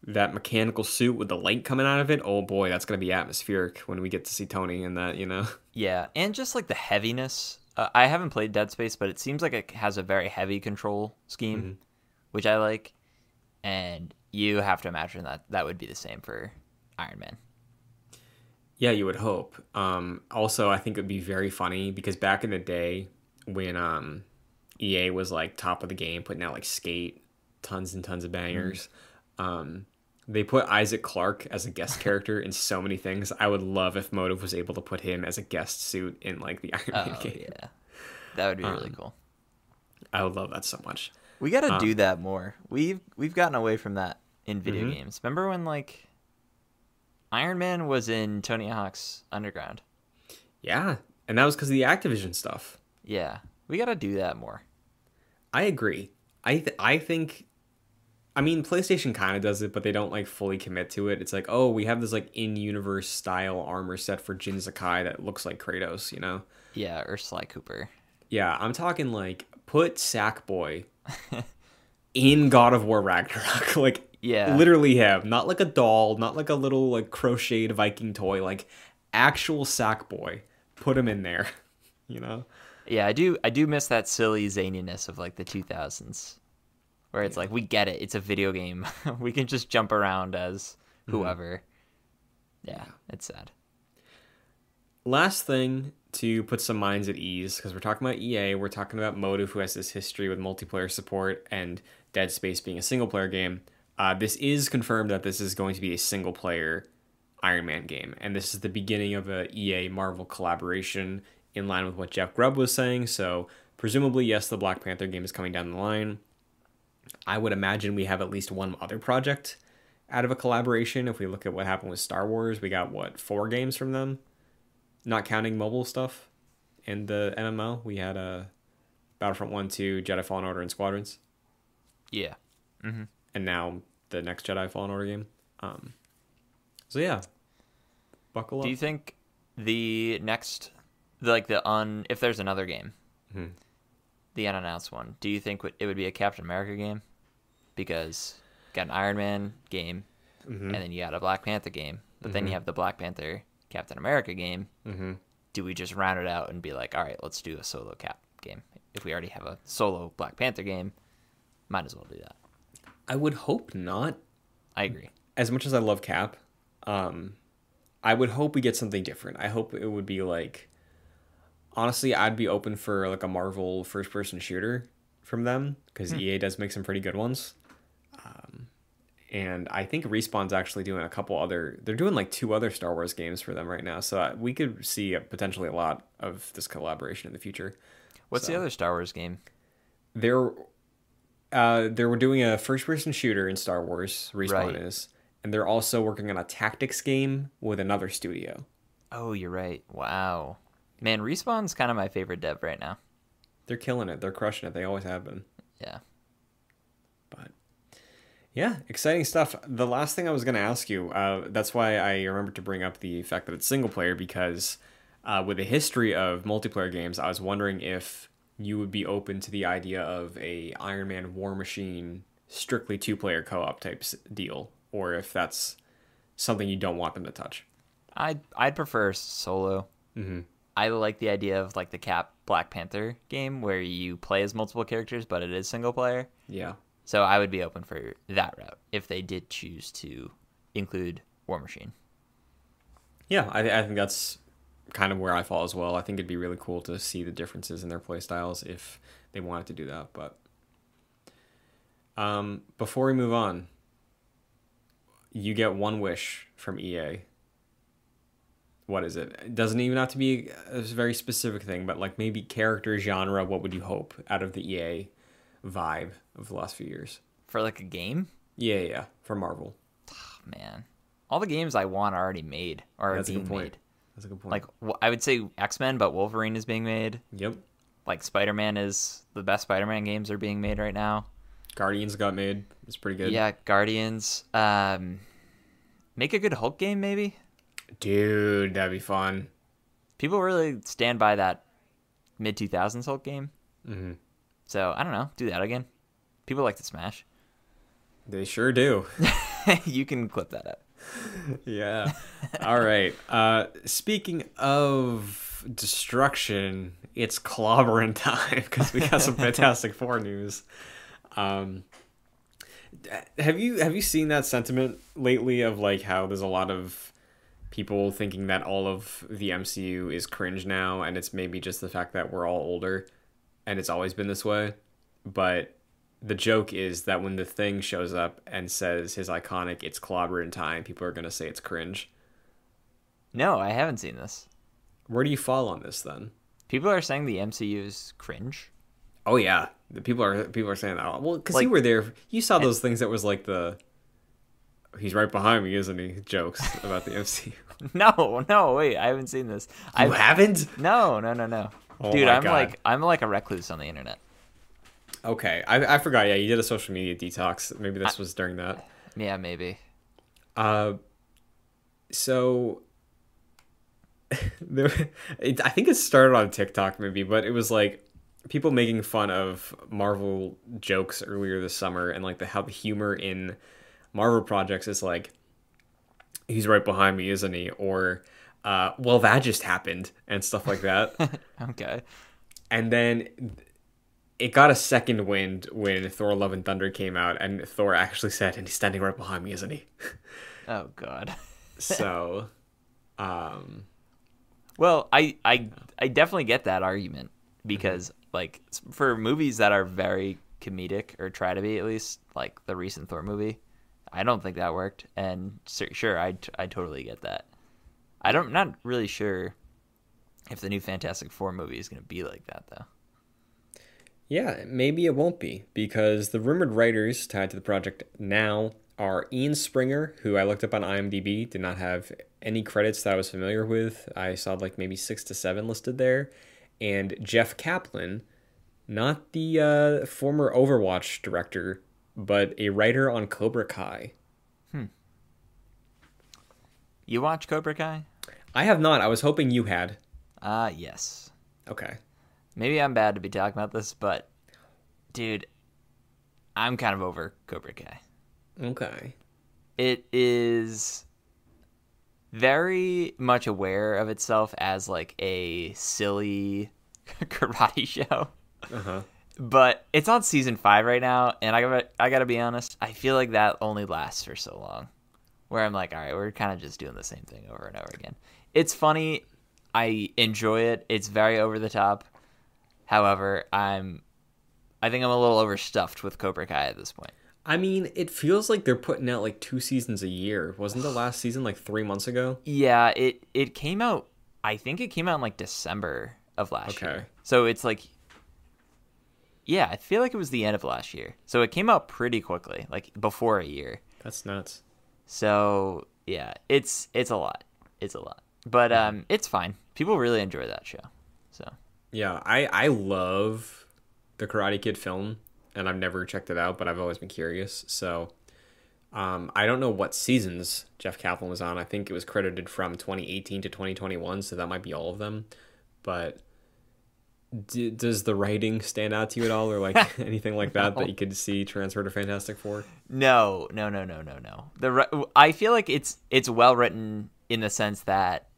that mechanical suit with the light coming out of it, oh boy, that's going to be atmospheric when we get to see Tony in that, you know? Yeah, and just like the heaviness uh, I haven't played Dead Space, but it seems like it has a very heavy control scheme, mm-hmm. which I like. And you have to imagine that that would be the same for Iron Man. Yeah, you would hope. Um, also, I think it would be very funny because back in the day when um, EA was like top of the game, putting out like Skate, tons and tons of bangers. Mm-hmm. Um, they put Isaac Clarke as a guest character in so many things. I would love if Motive was able to put him as a guest suit in like the Iron Man oh, game. Yeah, that would be um, really cool. I would love that so much. We got to um, do that more. We've we've gotten away from that in video mm-hmm. games. Remember when like Iron Man was in Tony Hawk's Underground? Yeah, and that was because of the Activision stuff. Yeah, we got to do that more. I agree. I th- I think I mean, PlayStation kind of does it, but they don't like fully commit to it. It's like, oh, we have this like in-universe style armor set for Jin Sakai that looks like Kratos, you know? Yeah, or Sly Cooper. Yeah, I'm talking like put Sackboy in God of War Ragnarok, like yeah, literally him, not like a doll, not like a little like crocheted Viking toy, like actual Sackboy. Put him in there, you know? Yeah, I do. I do miss that silly zaniness of like the 2000s where it's yeah. like we get it. It's a video game. We can just jump around as mm-hmm. whoever. Mm-hmm. yeah, it's sad. Last thing to put some minds at ease because we're talking about ea we're talking about motive who has this history with multiplayer support and dead space being a single player game. Uh, this is confirmed that this is going to be a single player iron man game and this is the beginning of a ea marvel collaboration in line with what jeff grubb was saying. So presumably yes the black panther game is coming down the line I would imagine we have at least one other project out of a collaboration. If we look at what happened with Star Wars, we got what four games from them, not counting mobile stuff. In the MMO, we had a uh, Battlefront One, Two, Jedi Fallen Order, and Squadrons. Yeah. Mm-hmm. And now the next Jedi Fallen Order game. Um, so yeah, buckle up. Do you think the next, like the un, if there's another game, mm-hmm. The unannounced one, do you think it would be a Captain America game? Because you got an Iron Man game, mm-hmm. and then you got a Black Panther game, but then you mm-hmm. have the Black Panther Captain America game. Mm-hmm. Do we just round it out and be like, all right, let's do a solo Cap game? If we already have a solo Black Panther game, might as well do that. I would hope not. I agree. As much as I love Cap, um, I would hope we get something different. I hope it would be like honestly, I'd be open for like a Marvel first person shooter from them because hmm. EA does make some pretty good ones. Um, and I think Respawn's actually doing a couple other. They're doing like two other Star Wars games for them right now, so we could see potentially a lot of this collaboration in the future. What's so, the other Star Wars game? They're uh, they were doing a first person shooter in Star Wars. Respawn right. is, and they're also working on a tactics game with another studio. Oh, you're right. Wow, man, Respawn's kind of my favorite dev right now. They're killing it. They're crushing it. They always have been. Yeah. But yeah, exciting stuff. The last thing I was going to ask you, uh, that's why I remembered to bring up the fact that it's single player because uh, with the history of multiplayer games, I was wondering if you would be open to the idea of a Iron Man War Machine strictly two player co op type deal, or if that's something you don't want them to touch. I'd I'd prefer solo. Mm-hmm. I like the idea of like the Cap Black Panther game where you play as multiple characters, but it is single player. Yeah. So I would be open for that route if they did choose to include War Machine. Yeah, I, I think that's kind of where I fall as well. I think it'd be really cool to see the differences in their play styles if they wanted to do that. But um, before we move on, you get one wish from EA. What is it? It doesn't even have to be a very specific thing, but like maybe character genre. What would you hope out of the EA vibe of the last few years? For like a game? Yeah, yeah, for Marvel. Oh, man, all the games I want are already made or That's being made. That's a good point. Like I would say X Men, but Wolverine is being made. Yep. Like Spider Man is the best Spider Man games are being made right now. Guardians got made. It's pretty good. Yeah, Guardians. Um, make a good Hulk game, maybe. Dude, that'd be fun. People really stand by that mid two thousands Hulk game. Mm-hmm. So I don't know. Do that again. People like to smash. They sure do. you can clip that up yeah. All right. Uh, speaking of destruction, it's clobbering time because we got some Fantastic Four news. Um, have you have you seen that sentiment lately of like how there's a lot of people thinking that all of the MCU is cringe now, and it's maybe just the fact that we're all older, and it's always been this way, but the joke is that when the thing shows up and says his iconic "It's clobber in time," people are gonna say it's cringe. No, I haven't seen this. Where do you fall on this then? People are saying the MCU is cringe. Oh yeah, the people are people are saying that. Well, because like, you were there, you saw those things that was like the he's right behind me, isn't he? Jokes about the MCU. no, no, wait, I haven't seen this. You I haven't? No, no, no, no. Oh Dude, I'm God. like I'm like a recluse on the internet. Okay, I, I forgot. Yeah, you did a social media detox. Maybe this I, was during that. Yeah, maybe. Uh, so there, it, I think it started on TikTok maybe, but it was like people making fun of Marvel jokes earlier this summer and like the how the humor in Marvel projects is like he's right behind me, isn't he? Or uh, well, that just happened and stuff like that. okay. And then it got a second wind when Thor: Love and Thunder came out, and Thor actually said, "And he's standing right behind me, isn't he?" oh God. so, um, well, I I I definitely get that argument because mm-hmm. like for movies that are very comedic or try to be at least like the recent Thor movie, I don't think that worked. And sure, I I totally get that. I don't not really sure if the new Fantastic Four movie is going to be like that though. Yeah, maybe it won't be because the rumored writers tied to the project now are Ian Springer, who I looked up on IMDb, did not have any credits that I was familiar with. I saw like maybe six to seven listed there, and Jeff Kaplan, not the uh, former Overwatch director, but a writer on Cobra Kai. Hmm. You watch Cobra Kai? I have not. I was hoping you had. Uh, yes. Okay. Maybe I'm bad to be talking about this, but dude, I'm kind of over Cobra Kai. Okay. It is very much aware of itself as like a silly karate show. Uh huh. But it's on season five right now, and I gotta I gotta be honest, I feel like that only lasts for so long. Where I'm like, all right, we're kind of just doing the same thing over and over again. It's funny, I enjoy it. It's very over the top. However, I'm I think I'm a little overstuffed with Cobra Kai at this point. I mean, it feels like they're putting out like two seasons a year. Wasn't the last season like three months ago? Yeah, it it came out. I think it came out in like December of last Okay. year. So it's like, yeah, I feel like it was the end of last year. So it came out pretty quickly, like before a year. That's nuts. So yeah, it's it's a lot. It's a lot, but um, it's fine. People really enjoy that show. So Yeah, I I love the Karate Kid film, and I've never checked it out, but I've always been curious. So, um, I don't know what seasons Jeff Kaplan was on. I think it was credited from 2018 to 2021, so that might be all of them. But d- does the writing stand out to you at all, or like anything like that that you could see transfer to Fantastic Four? no, no, no, no, no, no. The I feel like it's it's well written in the sense that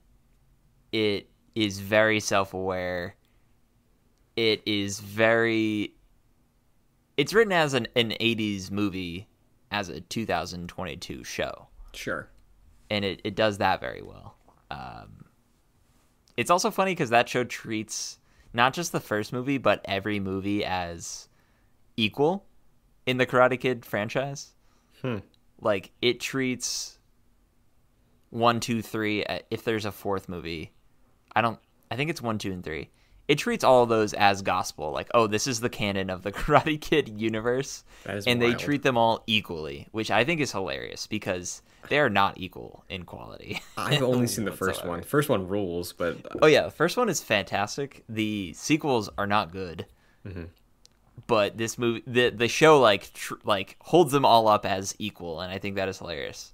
it is very self aware. It is very. It's written as an an '80s movie, as a 2022 show. Sure. and it, it does that very well. Um, it's also funny because that show treats not just the first movie, but every movie as equal in the Karate Kid franchise. Hmm. Like it treats one, two, three. uh, If there's a fourth movie, I don't. I think it's one, two, and three. It treats all of those as gospel. Like, oh, this is the canon of the Karate Kid universe, and they treat them all equally, which I think is hilarious because they are not equal in quality. I've only seen the first one. First one rules, but uh, Oh yeah, first one is fantastic. The sequels are not good, mm-hmm. but this movie, the the show, like tr- like holds them all up as equal, and I think that is hilarious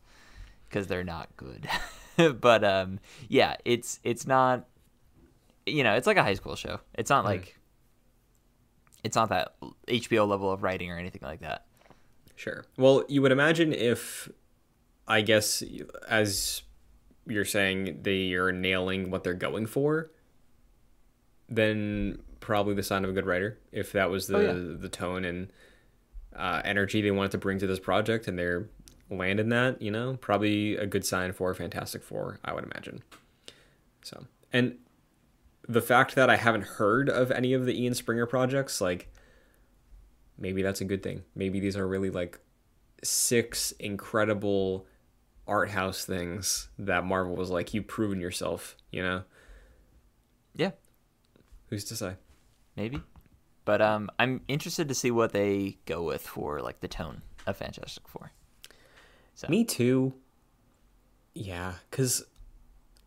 because they're not good. but um, yeah, it's it's not, you know, it's like a high school show. It's not mm-hmm. like, it's not that HBO level of writing or anything like that. Sure. Well, you would imagine if, I guess, as you're saying, they are nailing what they're going for, then probably the sign of a good writer. If that was the Oh, yeah. the tone and uh, energy they wanted to bring to this project, and they're landing that, you know, probably a good sign for Fantastic Four, I would imagine. So, and the fact that I haven't heard of any of the Ian Springer projects, like maybe that's a good thing. Maybe these are really like six incredible art house things that Marvel was like, you've proven yourself, you know? Yeah, Who's to say? maybe. But um, I'm interested to see what they go with for like the tone of Fantastic Four. So Me too. Yeah, because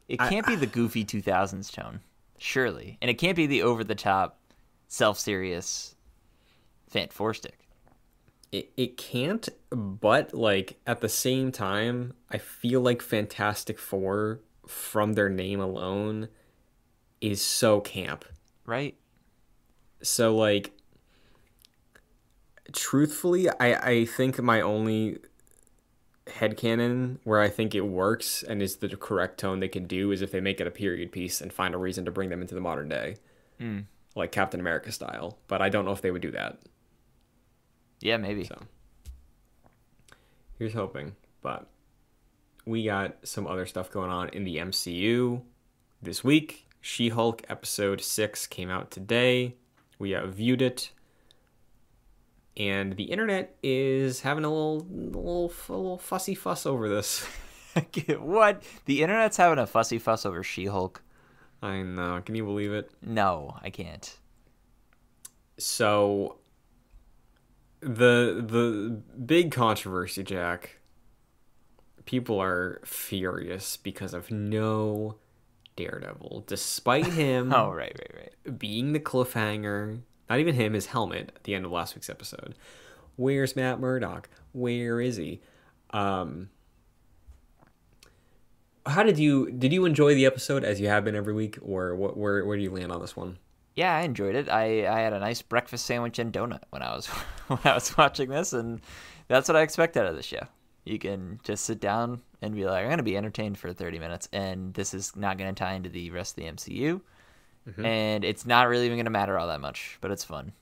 it can't be the goofy 2000s tone, surely, and it can't be the over the top, self serious, Fant Four stick. It, it can't, but like at the same time, I feel like Fantastic Four, from their name alone, is so camp. Right? so like truthfully i i think my only headcanon where i think it works and is the correct tone they can do is if they make it a period piece and find a reason to bring them into the modern day Mm. like captain america style but i don't know if they would do that Yeah, maybe. so here's hoping but we got some other stuff going on in the mcu this week she-hulk episode 6 came out today we uh, viewed it and the internet is having a little, little, a little fussy fuss over this. what? The internet's having a fussy fuss over She Hulk. I know. Can you believe it? No, I can't. so the the big controversy, Jack. People are furious because of no Daredevil, despite him. oh right, right, right. Being the cliffhanger, not even him, his helmet at the end of last week's episode. Where's Matt Murdock? Where is he? Um, how did you did you enjoy the episode as you have been every week, or what? Where where do you land on this one? Yeah, I enjoyed it. I, I had a nice breakfast sandwich and donut when I was when I was watching this, and that's what I expect out of the show. You can just sit down and be like, I'm going to be entertained for 30 minutes, and this is not going to tie into the rest of the MCU, mm-hmm. and it's not really even going to matter all that much, but it's fun,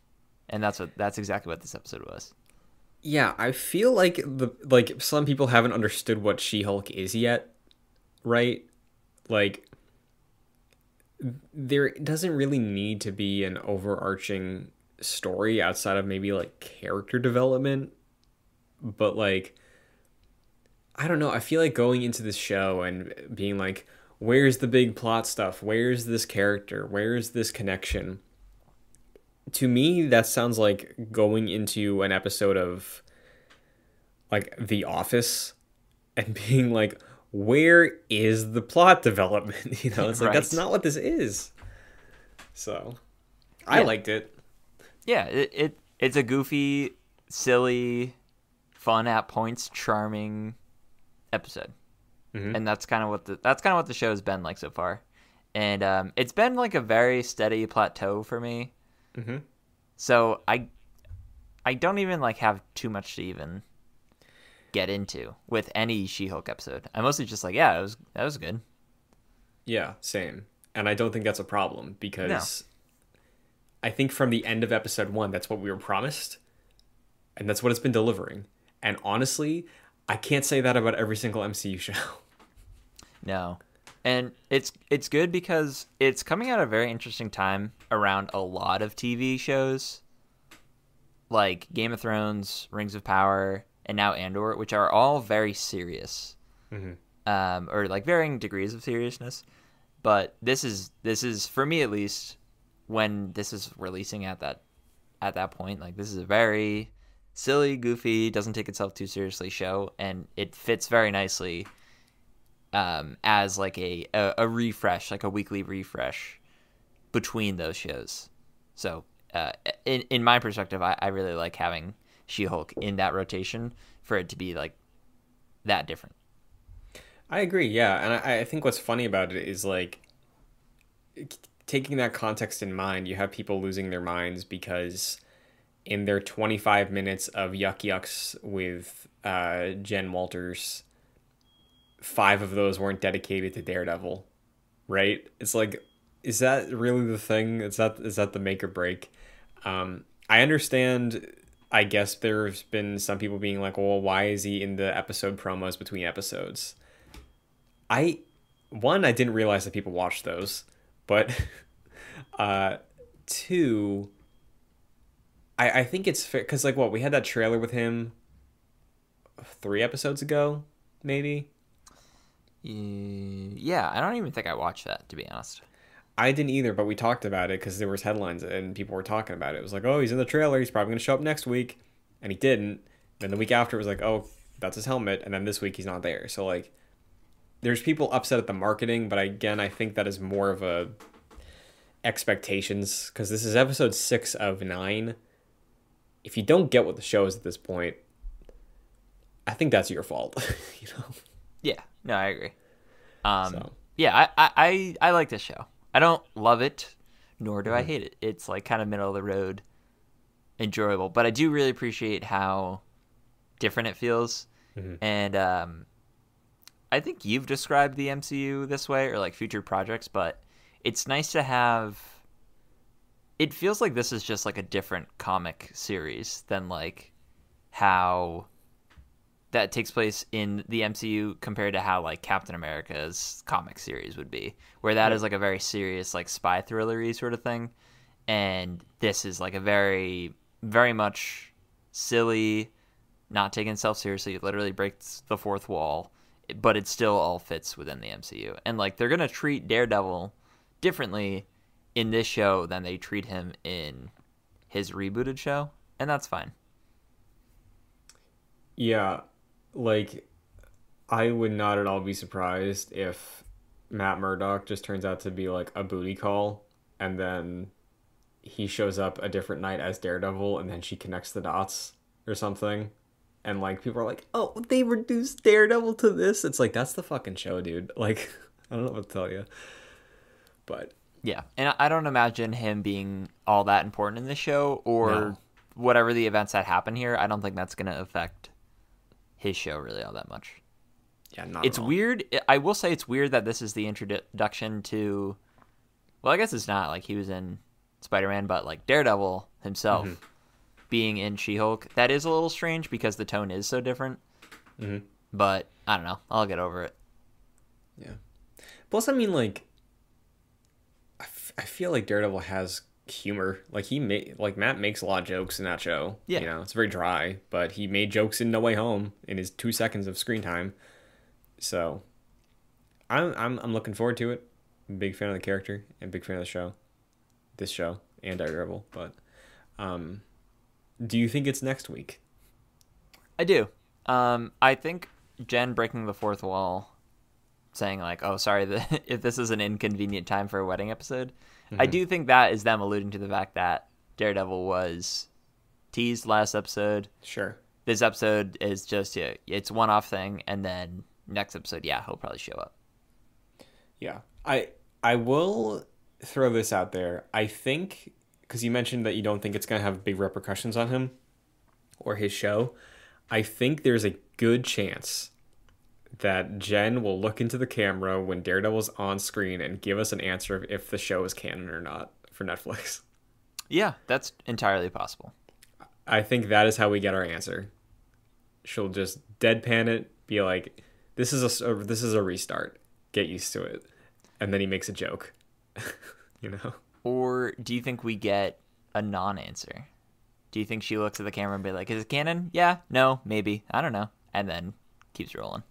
and that's what that's exactly what this episode was. Yeah, I feel like the like some people haven't understood what She-Hulk is yet, right? Like there doesn't really need to be an overarching story outside of maybe like character development, but like I don't know, I feel like going into this show and being like where's the big plot stuff? Where's this character? Where's this connection? to me that sounds like going into an episode of like The Office and being like where is the plot development? You know, it's like right. that's not what this is. So, I yeah. liked it. Yeah, it, it it's a goofy, silly, fun at points, charming episode, mm-hmm. and that's kind of what the that's kind of what the show has been like so far. And um, it's been like a very steady plateau for me Mm-hmm. So I, I don't even like have too much to even get into with any She-Hulk episode. I'm mostly just like, yeah, it was that was good. Yeah, same. And I don't think that's a problem because no. I think from the end of episode one, that's what we were promised, and that's what it's been delivering. And honestly, I can't say that about every single MCU show. No, and it's it's good because it's coming at a very interesting time around a lot of TV shows like Game of Thrones, Rings of Power, and now Andor, which are all very serious, mm-hmm. um, or like varying degrees of seriousness. But this is this is for me at least when this is releasing at that at that point. Like this is a very silly, goofy, doesn't take itself too seriously show, and it fits very nicely um, as like a, a, a refresh, like a weekly refresh between those shows. So uh, in in my perspective, I, I really like having She Hulk in that rotation for it to be like that different. I agree, yeah, and I, I think what's funny about it is like taking that context in mind. You have people losing their minds because in their 25 minutes of yuck yucks with uh, Jen Walters five of those weren't dedicated to Daredevil, right? It's like, is that really the thing? Is that is that the make or break? Um, I understand. I guess there's been some people being like, well, why is he in the episode promos between episodes? I one, I didn't realize that people watched those, but uh, two, I I think it's fair because like what we had that trailer with him three episodes ago, maybe yeah, I don't even think I watched that to be honest. I didn't either, but we talked about it because there was headlines and people were talking about it. It was like, oh, he's in the trailer. He's probably going to show up next week, and he didn't. Then the week after, it was like, oh, that's his helmet, and then this week he's not there. So like, there's people upset at the marketing, but again, I think that is more of a expectations because this is episode six of nine. If you don't get what the show is at this point, I think that's your fault. you know. Yeah, no, I agree. Um, so. yeah, I, I I like this show. I don't love it, nor do mm-hmm. I hate it. It's like kind of middle of the road, enjoyable. But I do really appreciate how different it feels, mm-hmm. and um, I think you've described the MCU this way or like future projects, but it's nice to have. It feels like this is just like a different comic series than like how that takes place in the MCU compared to how like Captain America's comic series would be, where that is like a very serious like spy thrillery sort of thing, and this is like a very very much silly, not taking itself seriously, literally breaks the fourth wall, but it still all fits within the MCU, and like they're gonna treat Daredevil differently in this show than they treat him in his rebooted show, and that's fine. Yeah, like I would not at all be surprised if Matt Murdock just turns out to be like a booty call and then he shows up a different night as Daredevil and then she connects the dots or something. And like people are like, "Oh, they reduced Daredevil to this." It's like that's the fucking show, dude. Like I don't know what to tell you. But yeah, and I don't imagine him being all that important in the show or no. whatever the events that happen here. I don't think that's going to affect his show really all that much. Yeah, not. It's weird. I will say it's weird that this is the introduction to. Well, I guess it's not like he was in Spider Man, but like Daredevil himself mm-hmm. being in She Hulk. That is a little strange because the tone is so different. Mm-hmm. But I don't know. I'll get over it. Yeah. Plus, I mean, like, I, f- I feel like Daredevil has humor. Like he made like Matt makes a lot of jokes in that show. Yeah. You know, it's very dry, but he made jokes in No Way Home in his two seconds of screen time. So I'm I'm I'm looking forward to it. I'm a big fan of the character and big fan of the show. This show and Daredevil. But um do you think it's next week? I do. Um I think Jen breaking the fourth wall saying like, "Oh, sorry, the, if this is an inconvenient time for a wedding episode." Mm-hmm. I do think that is them alluding to the fact that Daredevil was teased last episode. Sure. This episode is just yeah, it's one off thing, and then next episode, yeah, he'll probably show up. Yeah, I I will throw this out there. I think because you mentioned that you don't think it's going to have big repercussions on him or his show. I think there's a good chance that Jen will look into the camera when Daredevil's on screen and give us an answer of if the show is canon or not for Netflix. Yeah, that's entirely possible. I think that is how we get our answer. She'll just deadpan it, be like, "This is a this is a restart. Get used to it," and then he makes a joke. you know. Or do you think we get a non-answer? Do you think she looks at the camera and be like, "Is it canon? Yeah, no, maybe, I don't know," and then keeps rolling?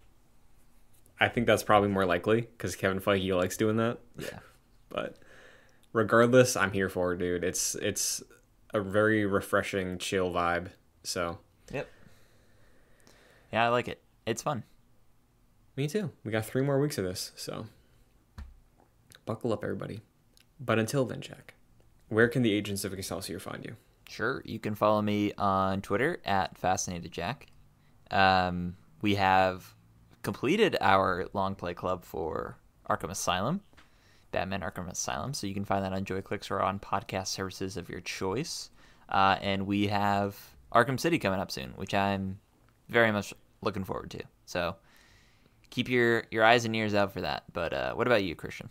I think that's probably more likely because Kevin Feige likes doing that. Yeah. but regardless, I'm here for it, dude. It's it's a very refreshing, chill vibe. So. Yep. Yeah, I like it. It's fun. Me too. We got three more weeks of this, so buckle up, everybody. But until then, Jack, where can the agents of Excelsior find you? Sure, you can follow me on Twitter at FascinatedJack. Um, we have completed our long play club for Arkham Asylum, Batman Arkham Asylum. So you can find that on JoyClicks or on podcast services of your choice. Uh, and we have Arkham City coming up soon, which I'm very much looking forward to. So keep your, your eyes and ears out for that. But uh, what about you, Christian?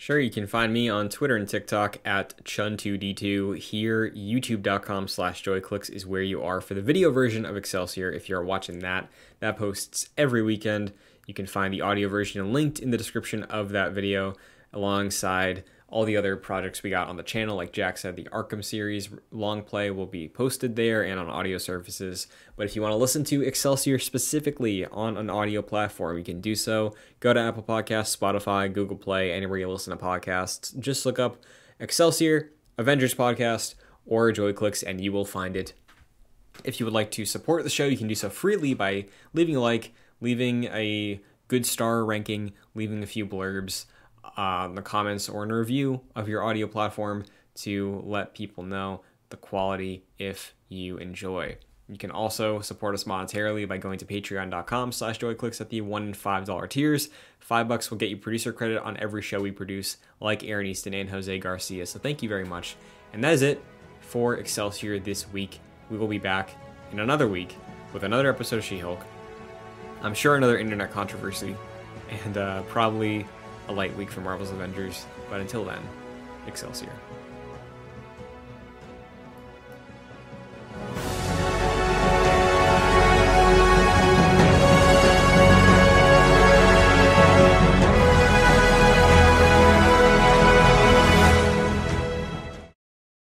Sure, you can find me on Twitter and TikTok at Chun2D2. Here, youtube.com slash joyclicks is where you are for the video version of Excelsior. If you're watching that, that posts every weekend. You can find the audio version linked in the description of that video alongside all the other projects we got on the channel. Like Jack said, the Arkham series long play will be posted there and on audio services. But if you want to listen to Excelsior specifically on an audio platform, you can do so. Go to Apple Podcasts, Spotify, Google Play, anywhere you listen to podcasts. Just look up Excelsior, Avengers Podcast, or JoyClicks, and you will find it. If you would like to support the show, you can do so freely by leaving a like, leaving a good star ranking, leaving a few blurbs in the comments or in a review of your audio platform to let people know the quality if you enjoy. You can also support us monetarily by going to patreon.com slash joyclicks at the one and five dollar tiers. Five bucks will get you producer credit on every show we produce, like Aaron Easton and Jose Garcia. So thank you very much. And that is it for Excelsior this week. We will be back in another week with another episode of She-Hulk. I'm sure another internet controversy, and uh, probably a light week for Marvel's Avengers, but until then, Excelsior.